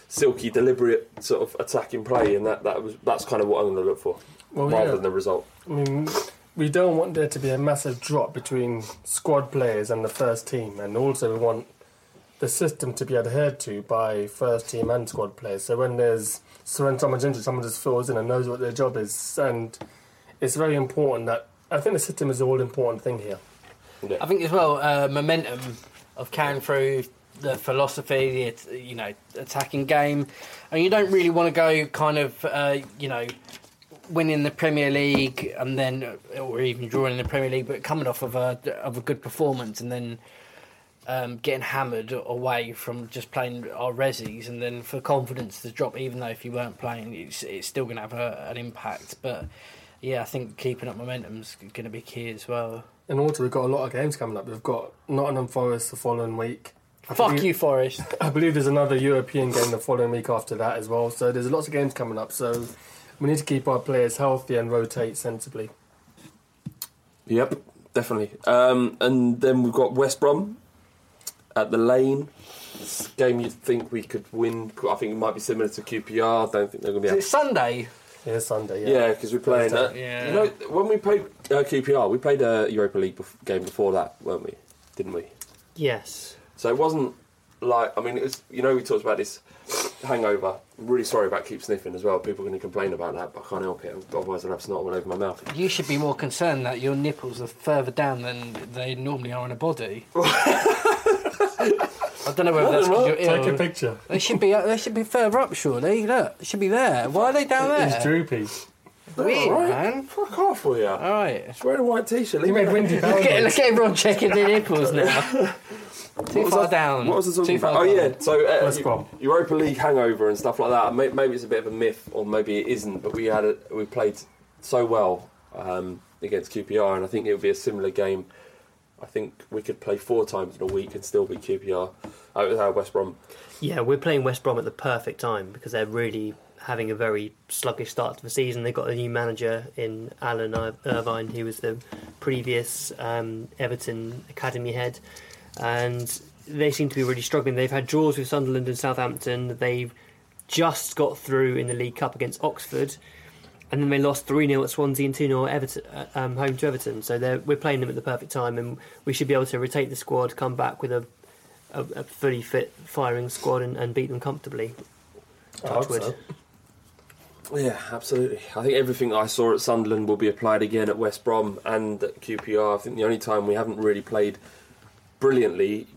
silky, deliberate sort of attacking play, and that, that was that's kind of what I'm going to look for, Well, rather yeah. than the result. I mean, we don't want there to be a massive drop between squad players and the first team, and also we want the system to be adhered to by first team and squad players. So when there's so when someone's injured, someone just fills in and knows what their job is, and it's very important that I think the system is the all important thing here. I think as well, uh, momentum of carrying through the philosophy, the you know attacking game, and you don't really want to go kind of uh, you know winning the Premier League and then or even drawing in the Premier League, but coming off of a of a good performance and then. Um, getting hammered away from just playing our resis, and then for confidence to drop, even though if you weren't playing, it's, it's still going to have a, an impact. But yeah, I think keeping up momentum's going to be key as well. And also, we've got a lot of games coming up. We've got Nottingham Forest the following week. I Fuck believe- you, Forest. I believe there's another European game the following week after that as well. So there's lots of games coming up. So we need to keep our players healthy and rotate sensibly. Yep, definitely. Um, and then we've got West Brom at the Lane. This game you'd think we could win. I think it might be similar to QPR. I don't think they're going to be. Is it Sunday? Yeah, Sunday. Yeah, because we're playing. Uh, Yeah. You know, when we played uh, QPR, we played a Europa League bef- game before that, weren't we? Didn't we? Yes. So it wasn't like I mean, it was. You know, we talked about this hangover. I'm really sorry about keep sniffing as well. People are going to complain about that, but I can't help it. Otherwise, I'll have snot all over my mouth. You should be more concerned that your nipples are further down than they normally are in a body. I don't know whether that's because you're ill. Take a picture. They should be. They should be further up, surely. Look, they should be there. Why are they down there? It's droopy. Weird, All right. man. Fuck off, will you? All right. Just wearing a white t-shirt. You leave made me windy Look at, look at everyone checking their nipples now. Too far that? down. What was the talking Too far about? Oh down. yeah, so uh, West Brom. Europa League hangover and stuff like that. Maybe it's a bit of a myth, or maybe it isn't. But we had a, we played so well um, against QPR, and I think it would be a similar game. I think we could play four times in a week and still be QPR. Uh, West Brom. Yeah, we're playing West Brom at the perfect time because they're really having a very sluggish start to the season. They've got a new manager in Alan Irvine, who was the previous um, Everton academy head, and they seem to be really struggling. They've had draws with Sunderland and Southampton. They've just got through in the League Cup against Oxford. And then they lost 3 0 at Swansea and 2 0 at Everton, uh, um, home to Everton. So they're, we're playing them at the perfect time, and we should be able to rotate the squad, come back with a, a, a fully fit, firing squad, and, and beat them comfortably. Hope so. Yeah, absolutely. I think everything I saw at Sunderland will be applied again at West Brom and at QPR. I think the only time we haven't really played brilliantly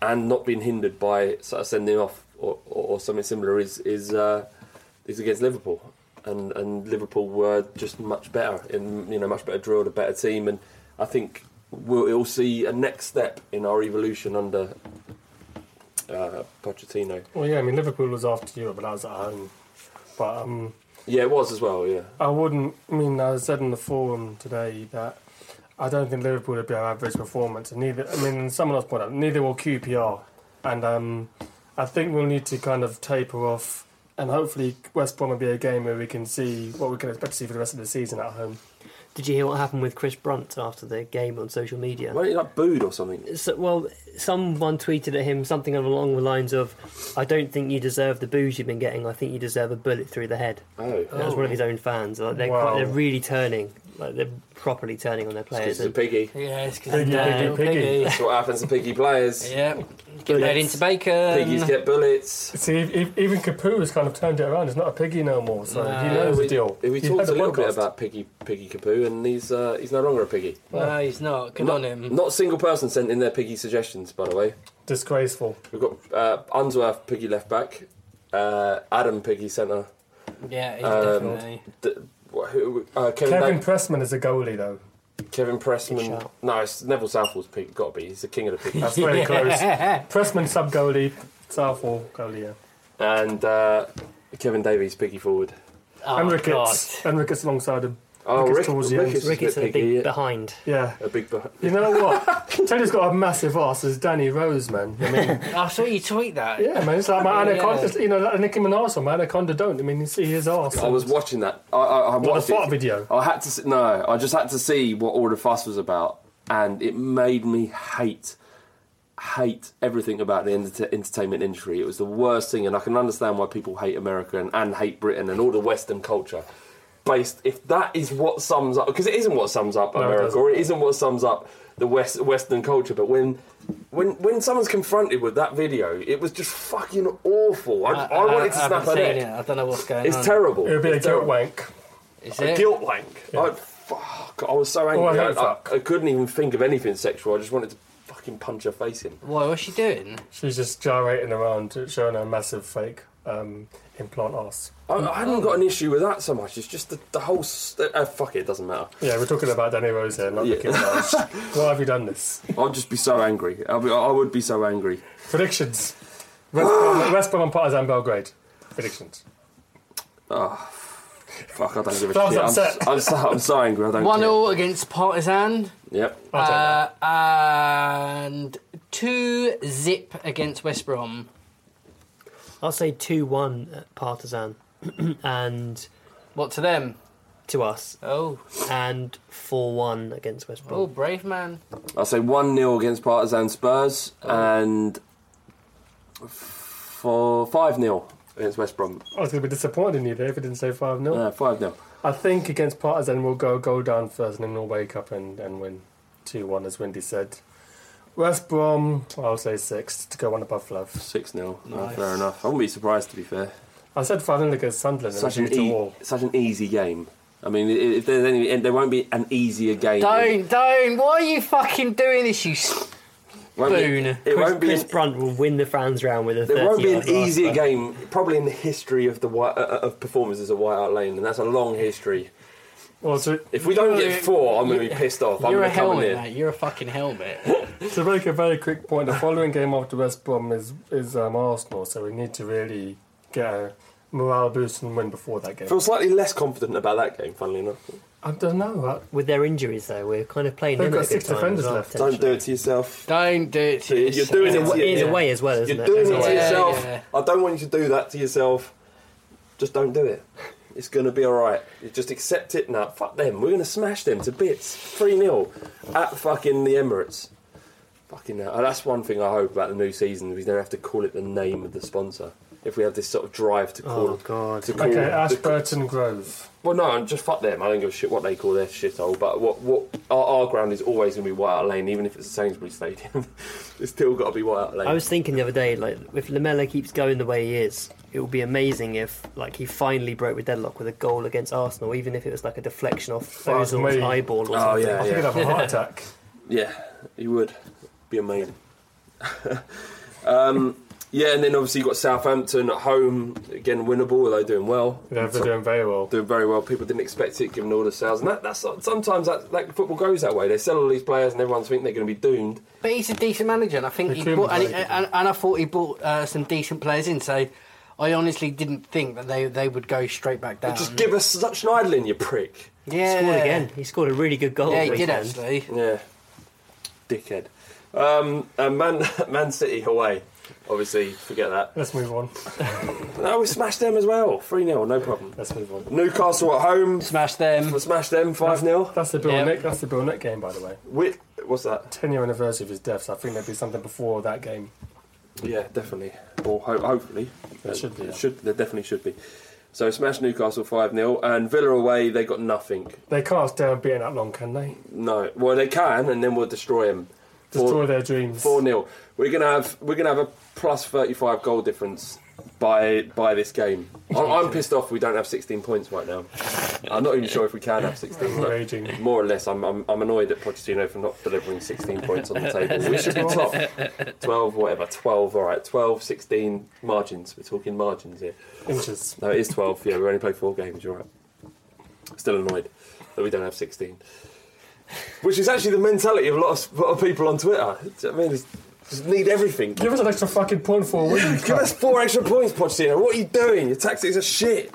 and not been hindered by sort of sending off or, or, or something similar is is uh, is against Liverpool. And and Liverpool were just much better in you know much better drilled, a better team, and I think we'll, we'll see a next step in our evolution under uh, Pochettino. Well, yeah, I mean, Liverpool was after Europe, but I was at home. But um, Yeah, it was as well. Yeah. I wouldn't. I mean, I said in the forum today that I don't think Liverpool would be our average performance, and neither. I mean, someone else pointed out neither will QPR, and um, I think we'll need to kind of taper off, and hopefully West Brom will be a game where we can see what we can expect to see for the rest of the season at home. Did you hear what happened with Chris Brunt after the game on social media? Why don't you like booed or something? So, well, someone tweeted at him something along the lines of, "I don't think you deserve the booze you've been getting. I think you deserve a bullet through the head." Oh, That was one of his own fans. Like, they're Wow. quite, they're really turning Like they're properly turning on their players. It's a piggy. Yeah, it's because Piggy, piggy, piggy. That's what happens to piggy players. Yeah, get made into bacon. Piggies get bullets. See, e- even Capoue has kind of turned it around. He's not a piggy no more, so No. he knows we, the deal. We He talked had a the little bit about Piggy Piggy Capoue, and he's uh, he's no longer a piggy. No, he's not. Good not, on him. Not a single person sent in their piggy suggestions, by the way. Disgraceful. We've got uh, Unsworth Piggy left back, uh, Adam Piggy centre. Yeah, he's Um, definitely. D- who, uh, Kevin, Kevin Ba- Pressman is a goalie, though. Kevin Pressman. No, it's Neville Southall's pig. Got to be. He's the king of the piggies. That's very close. Pressman sub goalie, Southall goalie, yeah. and uh, Kevin Davies Piggy forward. Oh, and God. Ricketts. And Ricketts alongside him. Oh, Ricketts Rick, towards the end. Ricketts, is Ricketts a are a big piggy, yeah. behind. Yeah. A big. beh- You know what? Teddy's got a massive ass as Danny Rose, man. I mean, I saw you tweet that. yeah, man. It's like my Yeah. anaconda. it's, You know, like Nicki Minaj, my anaconda don't. I mean, you see his ass. I was watching that. I, I, I What, the watched fart it. video? I had to. s- No, I just had to see what all the fuss was about, and it made me hate, hate everything about the enter- entertainment industry. It was the worst thing, and I can understand why people hate America and, and hate Britain and all the Western culture. Based, if that is what sums up, because it isn't what sums up No, America, doesn't. or it isn't what sums up the West Western culture. But when, when, when someone's confronted with that video, it was just fucking awful. I, I, wanted to I snap haven't her neck. it. I don't know what's going It's on. It's terrible. It would be a It's guilt wank. Is A it? guilt wank. I, fuck, I was so angry. Oh, I I, fuck. I, I couldn't even think of anything sexual. I just wanted to fucking punch her face in. Why? What's she doing? She's just gyrating around, showing her massive fake um, implant ass. I, I haven't got an issue with that so much. It's just the, the whole. St- uh, fuck it, it doesn't matter. Yeah, we're talking about Danny Rose here, not Yeah. Nicki Minaj. Why have you done this? I'd just be so angry. I'll be, I would be so angry. Predictions. West Brom, West Brom and Partizan Belgrade. Predictions. Fuck, I don't give a That was shit. I'm, upset. I'm, so, I'm so angry. I don't One care. 0 against Partizan. Yep. I'll take that. Uh, and two zip against West Brom. I'll say two one at Partizan, and What to them? to us, Oh, and four one against West Brom. oh, brave man. I'll say 1 0 against Partizan Spurs and for 5 0 against West Brom. I was going to be disappointed in you there if you didn't say 5 0. Uh, 5 0. I think against Partizan we'll go go down first and then we'll wake up and, and win 2 1, as Windy said. West Brom, I'll say 6 to go one above Love. 6 0. Nice. fair enough. I wouldn't be surprised to be fair. I said 5 0 against Sunderland and such we an, to e- wall. such an easy game. I mean, i- if there's any, and there won't be an easier game. Don't, don't. Why are you fucking doing this, you s- Won't be- spoon? It Chris, won't be. Chris An, Brunt will win the fans round with a there won't be an easier last game, probably in the history of the White, uh, of performances at White Hart Lane, and that's a long history. Well, to, If we don't You're- get four, I'm going to be pissed off. I'm You're a going to come in helmet, here. mate. You're a fucking helmet. to make a very quick point, the following game after West Brom is, is um, Arsenal, so we need to really get a morale boost and win before that game. feel slightly less confident about that game, funnily enough. I don't know. I, With their injuries, though, we're kind of playing They've them got at a good six time defenders as well, left. Don't do potentially. it to yourself. don't do it to You're yourself. doing It's it a, to it is yeah. away as well, isn't You're it? doing it well. to Yeah, yourself. yeah. I don't want you to do that to yourself. Just don't do it. It's going to be alright. You just accept it now. Fuck them. We're going to smash them to bits. 3 0 at fucking the Emirates. Fucking hell. Oh, that's one thing I hope about the new season. We don't have to call it the name of the sponsor. If we have this sort of drive to oh, call it. Oh, God. To call, okay, to- Ashburton Grove. well, no, just fuck them. I don't give a shit what they call their shithole. But what what our, our ground is always going to be White Hart Lane, even if it's the Sainsbury's Stadium. it's still got to be White Hart Lane. I was thinking the other day, like, if Lamela keeps going the way he is, it would be amazing if, like, he finally broke with deadlock with a goal against Arsenal, even if it was like a deflection off Fuck Ozil's eyeball or Oh, something. yeah, I think he'd have a heart attack. Yeah, he would. Be amazing. um, yeah, and then obviously you've got Southampton at home. Again, winnable. They're doing well. Yeah, they're doing very well. Doing very well. People didn't expect it, given all the sales. And that, that's sometimes that, that football goes that way. They sell all these players, and everyone's think they're going to be doomed. But he's a decent manager, and I think He he bought, and, he- and, and I thought he brought uh, some decent players in. So I honestly didn't think that they they would go straight back down. Just give us such Schneiderlin, you prick. yeah, Scored again. He scored a really good goal. Yeah, he did weekend. actually. Yeah, dickhead. Um, and Man Man City away. Obviously, forget that. Let's move on. No, we smashed them as well. 3 0, no problem. Let's move on. Newcastle at home. Smash them. We smashed them 5 0. That's the Bill Yep. Nick. That's the Bill Nick game, by the way. Wait, what's that? Ten year anniversary of his death. So I think there'd be something before that game. Yeah, definitely. Or ho- hopefully. There should be, There yeah. Should, there definitely should be. So smash Newcastle 5 0, and Villa away, they got nothing. They can't stay unbeaten that long, can they? No. Well, they can, and then we'll destroy them. Destroy their dreams. 4 0. We're going to have we're gonna have a plus 35 goal difference by by this game. I'm, I'm pissed off we don't have 16 points right now. I'm not even sure if we can have 16. Raging. More or less, I'm, I'm, I'm annoyed at Pochettino for not delivering 16 points on the table. We should be top 12, whatever, 12, all right, 12, 16 margins. We're talking margins here. Inches. No, it is 12, yeah, we only played four games, you're right. Still annoyed that we don't have 16. Which is actually the mentality of a lot of, lot of people on Twitter. I mean, it's, just need everything. Give us an extra fucking point for a win. Give us four extra points, Pochettino. What are you doing? Your tactics are shit.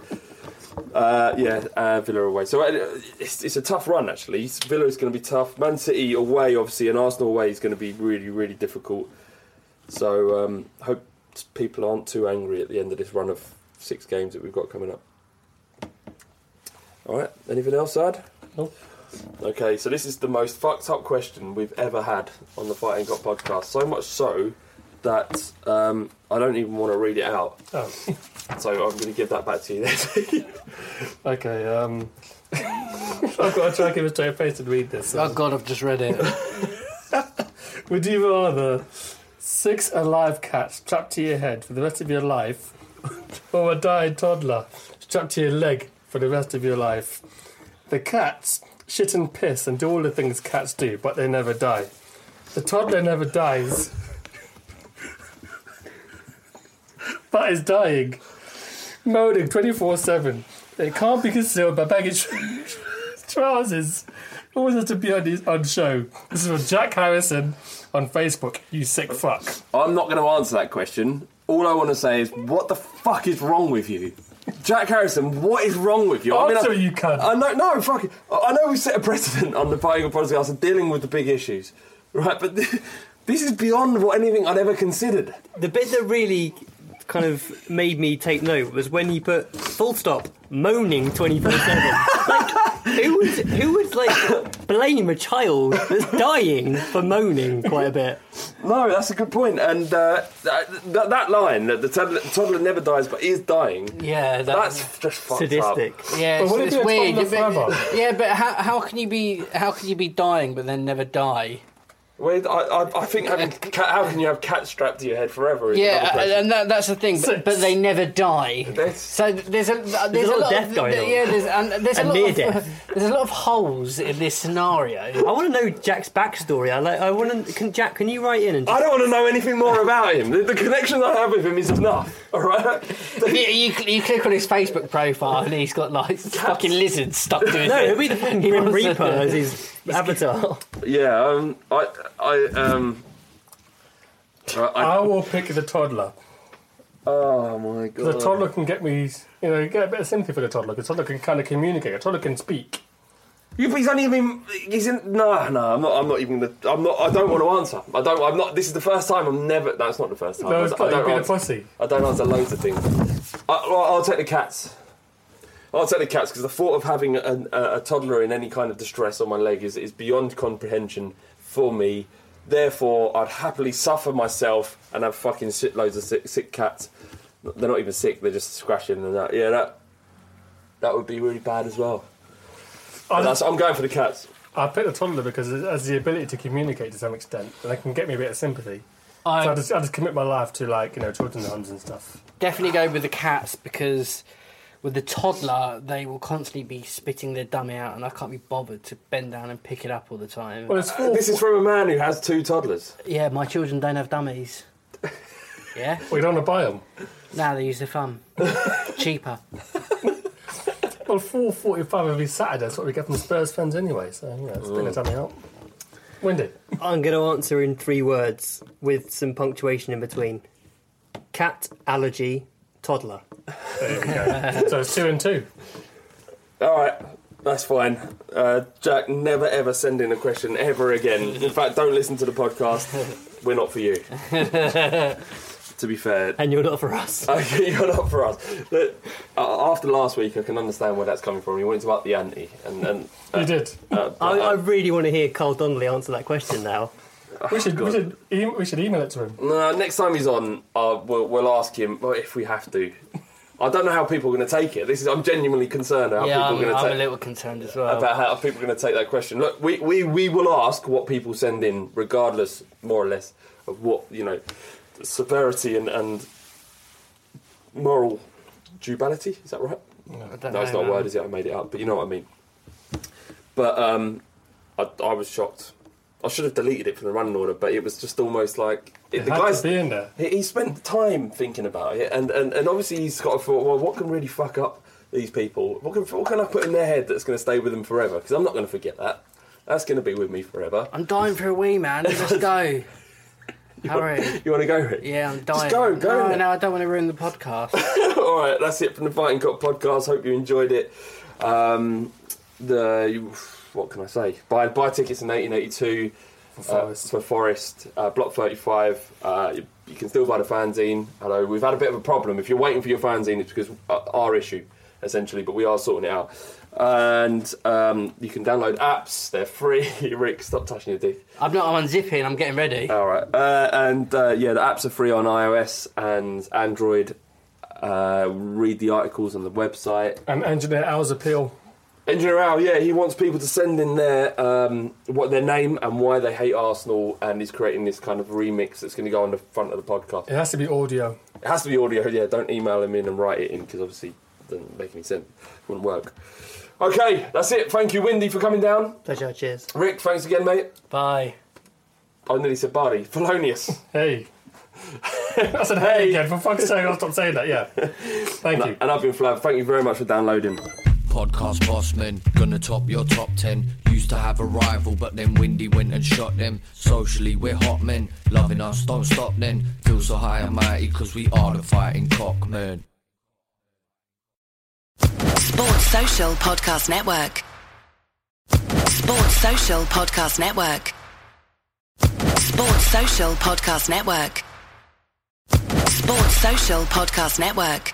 Uh, yeah, uh, Villa away. So uh, it's, it's a tough run actually. Villa is going to be tough. Man City away, obviously, and Arsenal away is going to be really, really difficult. So um, hope people aren't too angry at the end of this run of six games that we've got coming up. All right. Anything else, Ad? Nope. Okay, so this is the most fucked up question we've ever had on the Fighting Cock podcast. So much so that um, I don't even want to read it out. Oh. So I'm going to give that back to you then. Okay, um. I've got to try and keep a straight face and read this. Oh god, I've just read it. Would you rather six alive cats strapped to your head for the rest of your life, or a dying toddler strapped to your leg for the rest of your life? The cats shit and piss and do all the things cats do, but they never die. The toddler never dies, but is dying, moaning 24 7. It can't be concealed by baggy trousers. Always has to be on, his, on show. This is from Jack Harrison on Facebook. You sick fuck. I'm not going to answer that question. All I want to say is, what the fuck is wrong with you? Jack Harrison, what is wrong with you? Answer, I, you cunt. I know, no, fuck it. I I know we set a precedent on the Fighting Cock podcast of dealing with the big issues, right? But this, this is beyond what anything I'd ever considered. The bit that really kind of made me take note was when he put full stop moaning 24 7 like who would who would like blame a child that's dying for moaning quite a bit No, that's a good point. And uh, that, that, that line, that the toddler, toddler never dies but is dying, Yeah, that, that's just sadistic up. yeah, But it's, it's weird. but- yeah, but how, how can you be how can you be dying but then never die? Wait, I, I, I think having cat, how can you have cats strapped to your head forever? Is another Yeah, question. and that, that's the thing. But, but they never die. That's- So there's a there's, a lot of lot death going on. Yeah, there's and there's a And lot near of, death. There's a lot of holes in this scenario. I want to know Jack's backstory I like I want to can Jack can you write in and I don't want to know anything more about him. The, the connection I have with him is enough. All right. you, you, you click on his Facebook profile and he's got like fucking lizards stuck to his no head. it'll be the fucking He Grim wants to- Reaper as his avatar Yeah. Um. I. I. Um. I, I, I will pick the toddler. oh my god. The toddler can get me, you know, get a bit of sympathy for the toddler. Because toddler can kind of communicate. A toddler can speak. You, but he's only even. He's in. No, no. I'm not. I'm not even. The, I'm not. I don't want to answer. I don't. I'm not. This is the first time. I'm never. That's not the first time. No, I, it's I not. You've don't been a answer, pussy. I don't answer loads of things. I, well, I'll take the cats. I'll take the cats because the thought of having a, a, a toddler in any kind of distress on my leg is, is beyond comprehension for me. Therefore, I'd happily suffer myself and have fucking shitloads of sick, sick cats. They're not even sick; they're just scratching and that. Yeah, that that would be really bad as well. But I that's, I'm going for the cats. I pick the toddler because it has the ability to communicate to some extent, and they can get me a bit of sympathy. So I I just, I just commit my life to like you know children's homes and stuff. definitely go with the cats because with the toddler they will constantly be spitting their dummy out and I can't be bothered to bend down and pick it up all the time. Well, it's uh, four. This is from a man who has two toddlers. yeah, my children don't have dummies. Yeah, we don't want to buy them. now they use the thumb. Cheaper. Well, four forty-five every Saturday. That's what we get from Spurs fans anyway. So you know, it's been a mm. tummy out. Windy. I'm going to answer in three words with some punctuation in between cat allergy toddler There we go. so it's two and two. All right, that's fine. Uh, Jack, never ever send in a question ever again. In fact, don't listen to the podcast. We're not for you. to be fair, and you're not for us okay, you're not for us. But, uh, after last week, I can understand where that's coming from. You wanted to up the ante, and, and You did. uh, I, I uh, really want to hear Carl Donnelly answer that question now We should, we should, e- we should email it to him. no, next time he's on, uh, we'll, we'll ask him well, if we have to. I don't know how people are going to take it. This is I'm genuinely concerned how yeah, people I'm, are going to I'm take a little concerned as well. about how people are going to take that question. Look, we, we, we will ask what people send in, regardless, more or less, of what you know, severity and, and moral duality. Is that right? I No, don't it's not a word, is it? I made it up, but you know what I mean. But um, I, I was shocked. I should have deleted it from the running order, but it was just almost like It the had to guy's be in there. He, he spent time thinking about it, and, and, and obviously he's got to thought, well, what can really fuck up these people? What can, what can I put in their head that's going to stay with them forever? Because I'm not going to forget that. That's going to be with me forever. I'm dying for a wee, man. Let's go. Hurry. You want to go, Rick? Yeah, I'm dying. Just go, go. No, no, I don't want to ruin the podcast. All right, that's it from the Fighting Cock podcast. Hope you enjoyed it. Um, the you- what can I say? Buy buy tickets in 1882 For uh, Forest. for Forest uh, Block 35. Uh, you, you can still buy the fanzine. Hello, we've had a bit of a problem. If you're waiting for your fanzine, it's because uh, our issue essentially, but we are sorting it out. And um, you can download apps. They're free. Rick, stop touching your dick. I'm not. I'm unzipping. I'm getting ready. All right, uh, and uh, yeah, the apps are free on iOS and Android. Uh, read the articles on the website. And Engineer Al's appeal. Engineer Al, yeah, he wants people to send in their um, what their name and why they hate Arsenal, and he's creating this kind of remix that's going to go on the front of the podcast. It has to be audio. It has to be audio, yeah. Don't email him in and write it in because obviously it doesn't make any sense. Wouldn't work. Okay, that's it. Thank you, Windy, for coming down. Pleasure, cheers. Rick, thanks again, mate. Bye. I nearly said Bardi. Thelonious. Hey. I said hey again. For fuck's sake, I'll stop saying that. Yeah. Thank you. And I've been Flav. Thank you very much for downloading. Podcast boss man, gonna top your top 10. Used to have a rival, but then Windy went and shot them. Socially, we're hot men, loving us, don't stop then. Feel so high and mighty, cause we are the fighting cock man. Sports Social Podcast Network. Sports Social Podcast Network. Sports Social Podcast Network. Sports Social Podcast Network.